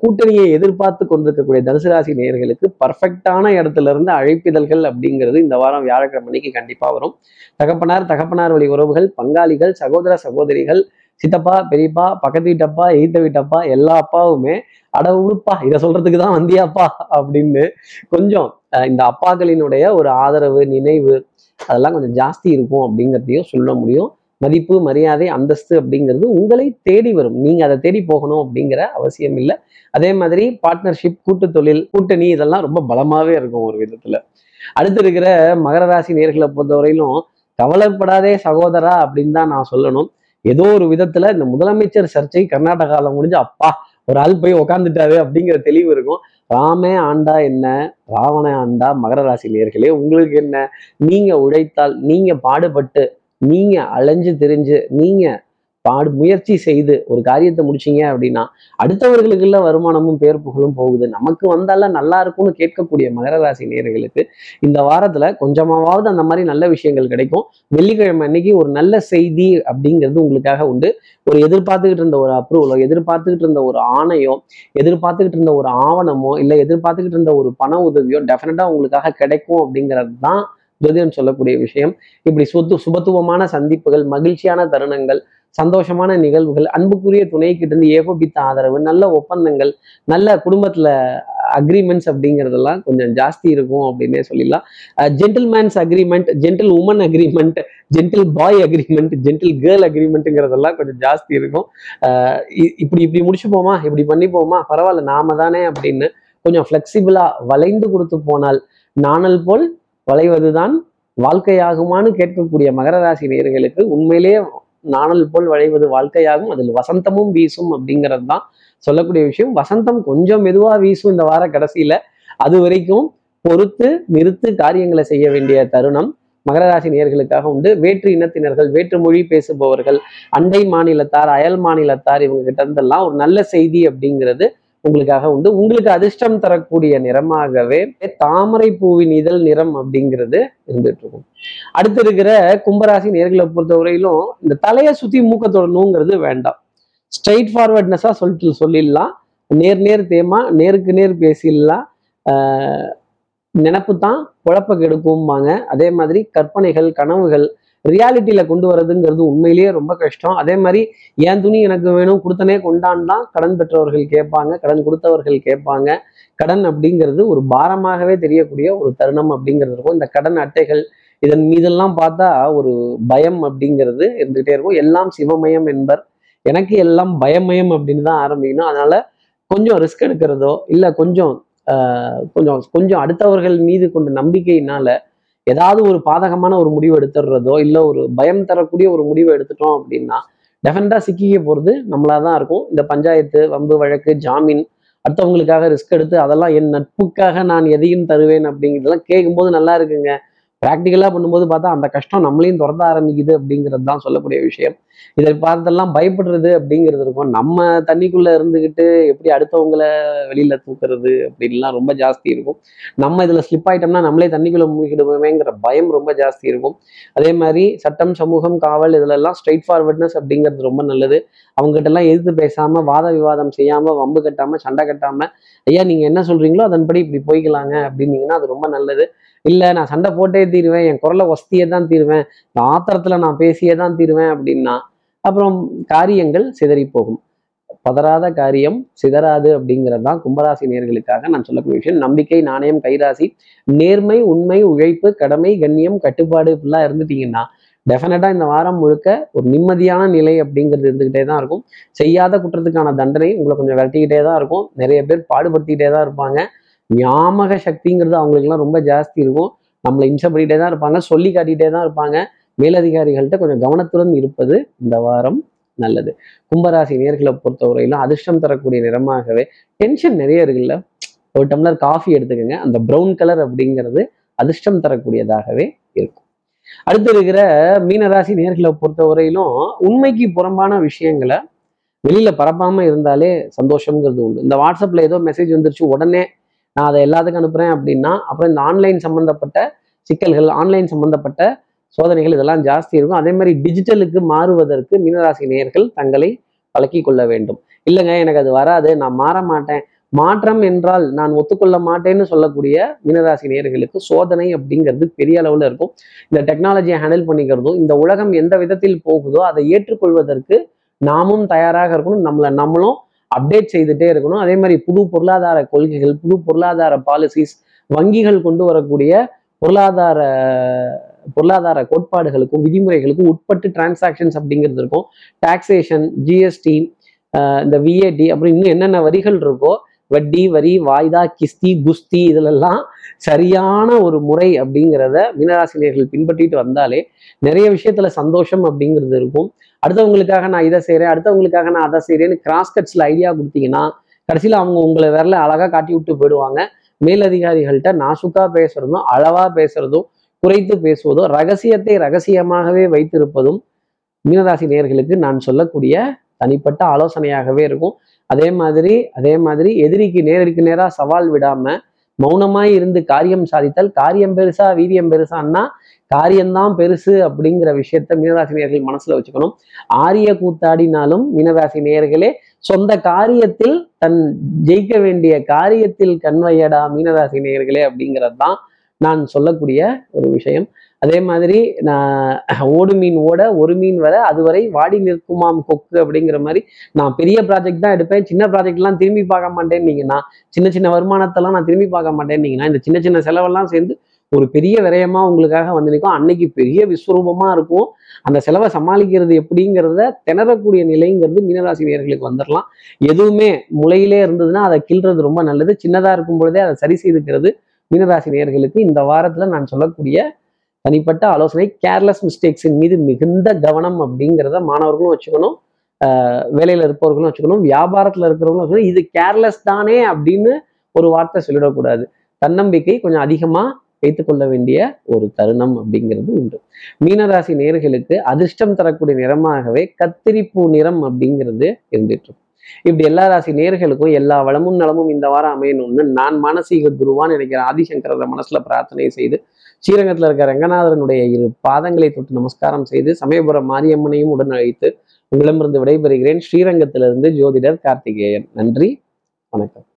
கூட்டணியை எதிர்பார்த்து கொண்டிருக்கக்கூடிய தனுசு ராசி நேயர்களுக்கு பர்ஃபெக்டான இடத்துல இருந்து அழைப்பிதழ்கள் அப்படிங்கிறது இந்த வாரம் வியாழக்கிழமைக்கு கண்டிப்பா வரும். தகப்பனார் தகப்பனார் வழி உறவுகள் பங்காளிகள் சகோதர சகோதரிகள் சித்தப்பா பெரியப்பா பக்கத்து வீட்டப்பா எய்த்த வீட்டப்பா எல்லா அப்பாவுமே அட உடுப்பா இதை சொல்றதுக்கு தான் வந்தியாப்பா அப்படின்னு கொஞ்சம் இந்த அப்பாக்களினுடைய ஒரு ஆதரவு நினைவு அதெல்லாம் கொஞ்சம் ஜாஸ்தி இருக்கும் அப்படிங்கிறதையும் சொல்ல முடியும். மதிப்பு மரியாதை அந்தஸ்து அப்படிங்கிறது உங்களை தேடி வரும். நீங்க அதை தேடி போகணும் அப்படிங்கிற அவசியம் இல்லை. அதே மாதிரி பார்ட்னர்ஷிப் கூட்டு தொழில் கூட்டணி இதெல்லாம் ரொம்ப பலமாவே இருக்கும் ஒரு விதத்துல. அடுத்து இருக்கிற மகர ராசி நேர்களை பொறுத்தவரையிலும் கவலைப்படாதே சகோதரா அப்படின்னு தான் நான் சொல்லணும். ஏதோ ஒரு விதத்துல இந்த முதலமைச்சர் சர்ச்சை கர்நாடகால முடிஞ்சு அப்பா ஒரு ஆள் போய் உக்காந்துட்டாரு அப்படிங்கிற தெளிவு இருக்கும். ராமே ஆண்டா என்ன? ராவண ஆண்டா மகர ராசி நேர்களே உங்களுக்கு என்ன? நீங்க உழைத்தால் நீங்க பாடுபட்டு நீங்க அலைஞ்சு திரிஞ்சு நீங்க பாடு முயற்சி செய்து ஒரு காரியத்தை முடிச்சீங்க அப்படின்னா அடுத்தவர்களுக்குள்ள வருமானமும் பேர் புகழும் போகுது. நமக்கு வந்தாலும் நல்லா இருக்கும்னு கேட்கக்கூடிய மகர ராசி நேர்களுக்கு இந்த வாரத்துல கொஞ்சமாவது அந்த மாதிரி நல்ல விஷயங்கள் கிடைக்கும். வெள்ளிக்கிழமை அன்னைக்கு ஒரு நல்ல செய்தி அப்படிங்கிறது உங்களுக்காக உண்டு. ஒரு எதிர்பார்த்துக்கிட்டு இருந்த ஒரு அப்ரூவலோ எதிர்பார்த்துக்கிட்டு இருந்த ஒரு ஆணையோ எதிர்பார்த்துக்கிட்டு இருந்த ஒரு ஆவணமோ இல்லை எதிர்பார்த்துக்கிட்டு இருந்த ஒரு பண உதவியோ டெஃபினட்டா உங்களுக்காக கிடைக்கும் அப்படிங்கிறது தான் ஜோதிடம் சொல்லக்கூடிய விஷயம். இப்படி சொத்து சுபத்துவமான சந்திப்புகள் மகிழ்ச்சியான தருணங்கள் சந்தோஷமான நிகழ்வுகள் அன்புக்குரிய துணைக்கிட்ட இருந்து ஏகோபித்த ஆதரவு நல்ல ஒப்பந்தங்கள் நல்ல குடும்பத்துல அக்ரிமெண்ட்ஸ் அப்படிங்கிறதெல்லாம் கொஞ்சம் ஜாஸ்தி இருக்கும் அப்படின்னே சொல்லிடலாம். Gentlemen's agreement gentle woman agreement gentle boy agreement gentle girl அக்ரிமெண்ட்டுங்கிறதெல்லாம் கொஞ்சம் ஜாஸ்தி இருக்கும். இ- இப்படி இப்படி முடிச்சு போமா இப்படி பண்ணி போமா பரவாயில்ல நாம தானே அப்படின்னு கொஞ்சம் ஃப்ளெக்சிபிளாக வளைந்து கொடுத்து போனால் நாணல் போல் வளைவதுதான் வாழ்க்கையாகுமான்னு கேட்கக்கூடிய மகர ராசி நேர்களுக்கு உண்மையிலேயே நாணல் போல் வளைவது வாழ்க்கையாகும். அதில் வசந்தமும் வீசும் அப்படிங்கிறது தான் சொல்லக்கூடிய விஷயம். வசந்தம் கொஞ்சம் மெதுவாக வீசும் இந்த வார கடைசியில. அது வரைக்கும் பொறுத்து நிறுத்து காரியங்களை செய்ய வேண்டிய தருணம் மகர ராசி நேர்களுக்காக உண்டு. வேற்று இனத்தினர்கள் வேற்று மொழி பேசுபவர்கள் அண்டை மாநிலத்தார் அயல் மாநிலத்தார் இவங்க கிட்ட இருந்தெல்லாம் ஒரு நல்ல செய்தி அப்படிங்கிறது உங்களுக்காக உண்டு. உங்களுக்கு அதிர்ஷ்டம் தரக்கூடிய நிறமாகவே தாமரை பூவின் இதழ் நிறம் அப்படிங்கிறது இருந்துட்டு இருக்கும் அடுத்து இருக்கிற கும்பராசி நேர்களை பொறுத்தவரையிலும் இந்த தலையை சுத்தி மூக்க தொடணுங்கிறது வேண்டாம். ஸ்ட்ரைட் ஃபார்வர்ட்னஸா சொல்லிட்டு சொல்லிடலாம். நேர் நேர் தேமா நேருக்கு நேர் பேசிடலாம். ஆஹ் நினப்பு தான் குழப்ப கெடுக்கும்பாங்க. அதே மாதிரி கற்பனைகள் கனவுகள் ரியாலிட்டியில கொண்டு வரதுங்கிறது உண்மையிலேயே ரொம்ப கஷ்டம். அதே மாதிரி ஏன் துணி எனக்கு வேணும்? கொடுத்தனே கொண்டான் தான் கடன் பெற்றவர்கள் கேட்பாங்க கடன் கொடுத்தவர்கள் கேட்பாங்க. கடன் அப்படிங்கிறது ஒரு பாரமாகவே தெரியக்கூடிய ஒரு தருணம் அப்படிங்கிறது இருக்கும். இந்த கடன் அட்டைகள் இதன் மீதெல்லாம் பார்த்தா ஒரு பயம் அப்படிங்கிறது இருந்துகிட்டே இருக்கும். எல்லாம் சிவமயம் என்பர் எனக்கு எல்லாம் பயமயம் அப்படின்னு தான் ஆரம்பிக்கணும். அதனால கொஞ்சம் ரிஸ்க் எடுக்கிறதோ இல்லை கொஞ்சம் கொஞ்சம் கொஞ்சம் அடுத்தவர்கள் மீது கொண்ட நம்பிக்கையினால ஏதாவது ஒரு பாதகமான ஒரு முடிவு எடுத்துடுறதோ இல்லை ஒரு பயம் தரக்கூடிய ஒரு முடிவை எடுத்துட்டோம் அப்படின்னா டெஃபினட்டாக சிக்கிக்க போகிறது நம்மளாக தான் இருக்கும். இந்த பஞ்சாயத்து வம்பு வழக்கு ஜாமீன் அடுத்தவங்களுக்காக ரிஸ்க் எடுத்து அதெல்லாம் என் நட்புக்காக நான் எதையும் தருவேன் அப்படிங்கிறதெல்லாம் கேட்கும்போது நல்லா இருக்குங்க. ப்ராக்டிக்கலாக பண்ணும்போது பார்த்தா அந்த கஷ்டம் நம்மளையும் துரத்த ஆரம்பிக்குது அப்படிங்கிறது தான் சொல்லக்கூடிய விஷயம். இதை பார்த்தெல்லாம் பயப்படுறது அப்படிங்கிறது இருக்கும். நம்ம தண்ணிக்குள்ளே இருந்துக்கிட்டு எப்படி அடுத்தவங்களை வெளியில் தூக்குறது அப்படின்லாம் ரொம்ப ஜாஸ்தி இருக்கும். நம்ம இதில் ஸ்லிப் ஆகிட்டோம்னா நம்மளே தண்ணிக்குள்ளே மூழ்கிடுவோமேங்கிற பயம் ரொம்ப ஜாஸ்தி இருக்கும். அதே மாதிரி சட்டம் சமூகம் காவல் இதிலெல்லாம் ஸ்ட்ரைட் ஃபார்வர்ட்னஸ் அப்படிங்கிறது ரொம்ப நல்லது. அவங்ககிட்டலாம் எதிர்த்து பேசாமல் வாத விவாதம் செய்யாமல் வம்பு கட்டாமல் சண்டை கட்டாமல் ஐயா நீங்கள் என்ன சொல்கிறீங்களோ அதன்படி இப்படி போய்க்கலாங்க அப்படின்னீங்கன்னா அது ரொம்ப நல்லது. இல்லை நான் சண்டை போட்டே தீருவேன் என் குரலை ஒஸ்தியே தான் தீருவேன் இந்த ஆத்திரத்துல நான் பேசியே தான் தீருவேன் அப்படின்னா அப்புறம் காரியங்கள் சிதறி போகும். பதறாத காரியம் சிதறாது அப்படிங்கிறது தான் கும்பராசி நேர்களுக்காக நான் சொல்லக்கூடிய விஷயம். நம்பிக்கை நாணயம் கைராசி நேர்மை உண்மை உழைப்பு கடமை கண்ணியம் கட்டுப்பாடு இப்படிலாம் இருந்துட்டீங்கன்னா டெஃபினட்டாக இந்த வாரம் முழுக்க ஒரு நிம்மதியான நிலை அப்படிங்கிறது இருந்துக்கிட்டே தான் இருக்கும். செய்யாத குற்றத்துக்கான தண்டனை உங்களை கொஞ்சம் விரட்டிக்கிட்டே தான் இருக்கும். நிறைய பேர் பாடுபடுத்திக்கிட்டே தான் இருப்பாங்க. ஞாபக சக்திங்கிறது அவங்களுக்குலாம் ரொம்ப ஜாஸ்தி இருக்கும். நம்மளை இம்சை பண்ணிகிட்டே தான் இருப்பாங்க சொல்லி காட்டிகிட்டே தான் இருப்பாங்க. மேலதிகாரிகள்கிட்ட கொஞ்சம் கவனத்துடன் இருப்பது இந்த வாரம் நல்லது. கும்பராசி நேர்களை பொறுத்தவரையிலும் அதிர்ஷ்டம் தரக்கூடிய நிறமாகவே டென்ஷன் நிறைய இருக்குல்ல. ஒரு டம்ளர் காஃபி எடுத்துக்கோங்க. அந்த ப்ரௌன் கலர் அப்படிங்கிறது அதிர்ஷ்டம் தரக்கூடியதாகவே இருக்கும். அடுத்து இருக்கிற மீனராசி நேர்களை பொறுத்தவரையிலும் உண்மைக்கு புறம்பான விஷயங்களை வெளியில பரப்பாம இருந்தாலே சந்தோஷம்ங்கிறது உண்டு. இந்த வாட்ஸ்அப்ல ஏதோ மெசேஜ் வந்துருச்சு உடனே நான் அதை எல்லாத்துக்கும் அனுப்புறேன் அப்படின்னா அப்புறம் இந்த ஆன்லைன் சம்பந்தப்பட்ட சிக்கல்கள் ஆன்லைன் சம்பந்தப்பட்ட சோதனைகள் இதெல்லாம் ஜாஸ்தி இருக்கும். அதே மாதிரி டிஜிட்டலுக்கு மாறுவதற்கு மீனராசி நேயர்கள் தங்களை பழக்கி கொள்ள வேண்டும். இல்லைங்க எனக்கு அது வராது. நான் மாற மாட்டேன். மாற்றம் என்றால் நான் ஒத்துக்கொள்ள மாட்டேன்னு சொல்லக்கூடிய மீனராசி நேயர்களுக்கு சோதனை அப்படிங்கிறது பெரிய அளவில் இருக்கும். இந்த டெக்னாலஜியை ஹேண்டில் பண்ணிக்கிறதும் இந்த உலகம் எந்த விதத்தில் போகுதோ அதை ஏற்றுக்கொள்வதற்கு நாமும் தயாராக இருக்கணும். நம்மளை நம்மளும் அப்டேட் செய்துட்டே இருக்கணும். அதே மாதிரி புது பொருளாதார கொள்கைகள் புது பொருளாதார பாலிசிஸ் வங்கிகள் கொண்டு வரக்கூடிய பொருளாதார பொருளாதார கோட்பாடுகளுக்கும் விதிமுறைகளுக்கும் உட்பட்டு டிரான்சாக்ஷன்ஸ் அப்படிங்கிறது இருக்கும். டாக்ஸேஷன் ஜிஎஸ்டி இந்த விஏடி அப்புறம் இன்னும் என்னென்ன வரிகள் இருக்கோ வட்டி வரி வாய்தா கிஸ்தி குஸ்தி இதிலெல்லாம் சரியான ஒரு முறை அப்படிங்கிறத மீனராசினியர்கள் பின்பற்றிட்டு வந்தாலே நிறைய விஷயத்துல சந்தோஷம் அப்படிங்கிறது இருக்கும். அடுத்தவங்களுக்காக நான் இதை செய்கிறேன் அடுத்தவங்களுக்காக நான் அதை செய்கிறேன்னு கிராஸ் கட்ஸில் ஐடியா கொடுத்தீங்கன்னா கடைசியில் அவங்க உங்களை விரல அழகாக காட்டி விட்டு போயிடுவாங்க. மேலதிகாரிகள்கிட்ட நாசுக்காக பேசுகிறதும் அளவாக பேசுகிறதும் குறைத்து பேசுவதும் ரகசியத்தை ரகசியமாகவே வைத்திருப்பதும் மீனராசி நேர்களுக்கு நான் சொல்லக்கூடிய தனிப்பட்ட ஆலோசனையாகவே இருக்கும். அதே மாதிரி அதே மாதிரி எதிரிக்கு நேருக்கு நேராக சவால் விடாம மௌனமாய் இருந்து காரியம் சாதித்தல் காரியம் பெருசா வீரியம் பெருசான்னா காரியம்தான் பெருசு அப்படிங்கிற விஷயத்த மீனராசி நேர்கள் மனசுல வச்சுக்கணும். ஆரிய கூத்தாடினாலும் மீனராசி நேர்களே சொந்த காரியத்தில் தன் ஜெயிக்க வேண்டிய காரியத்தில் கண்வையடா மீனராசி நேர்களே அப்படிங்கிறது தான் நான் சொல்லக்கூடிய ஒரு விஷயம். அதே மாதிரி நான் ஓடு மீன் ஓட ஒரு மீன் வர அதுவரை வாடி நிற்குமாம் கொக்கு அப்படிங்கிற மாதிரி நான் பெரிய ப்ராஜெக்ட் தான் எடுப்பேன். சின்ன ப்ராஜெக்ட்லாம் திரும்பி பார்க்க மாட்டேன்னீங்கன்னா சின்ன சின்ன வருமானத்தெல்லாம் நான் திரும்பி பார்க்க மாட்டேன்னீங்கன்னா இந்த சின்ன சின்ன செலவெல்லாம் சேர்ந்து ஒரு பெரிய விரயமா உங்களுக்காக வந்து நிற்கும். அன்னைக்கு பெரிய விஸ்வரூபமா இருக்கும். அந்த செலவை சமாளிக்கிறது எப்படிங்கிறத திணறக்கூடிய நிலைங்கிறது மீனராசி நேர்களுக்கு வந்துடலாம் எதுவுமே முளையிலே இருந்ததுன்னா அதை கிள்றது ரொம்ப நல்லது. சின்னதா இருக்கும் பொழுதே அதை சரி செய்துக்கிறது மீனராசி நேர்களுக்கு இந்த வாரத்துல நான் சொல்லக்கூடிய தனிப்பட்ட ஆலோசனை கேர்லெஸ் மிஸ்டேக்ஸின் மீது மிகுந்த கவனம் அப்படிங்கிறத மாணவர்களும் வச்சுக்கணும். ஆஹ் வேலையில இருப்பவர்களும் வச்சுக்கணும். வியாபாரத்துல இருக்கிறவங்களும் வச்சுக்கணும். இது கேர்லெஸ் தானே அப்படின்னு ஒரு வார்த்தை சொல்லிடக்கூடாது. தன்னம்பிக்கை கொஞ்சம் அதிகமா வைத்துக்கொள்ள வேண்டிய ஒரு தருணம் அப்படிங்கிறது உண்டு. மீனராசி நேர்களுக்கு அதிர்ஷ்டம் தரக்கூடிய நிறமாகவே கத்திரிப்பூ நிறம் அப்படிங்கிறது இருந்துட்டு இப்படி எல்லா ராசி நேர்களுக்கும் எல்லா வளமும் நலமும் இந்த வாரம் அமையணும்னு நான் மானசீக குருவான்னு நினைக்கிறேன் ஆதிசங்கர மனசுல பிரார்த்தனை செய்து ஸ்ரீரங்கத்தில் இருக்க ரங்கநாதரனுடைய இரு பாதங்களை தொட்டு நமஸ்காரம் செய்து சமயபுரம் மாரியம்மனையும் உடன் அழைத்து உங்களிடமிருந்து விடைபெறுகிறேன் ஸ்ரீரங்கத்திலிருந்து ஜோதிடர் கார்த்திகேயன். நன்றி வணக்கம்.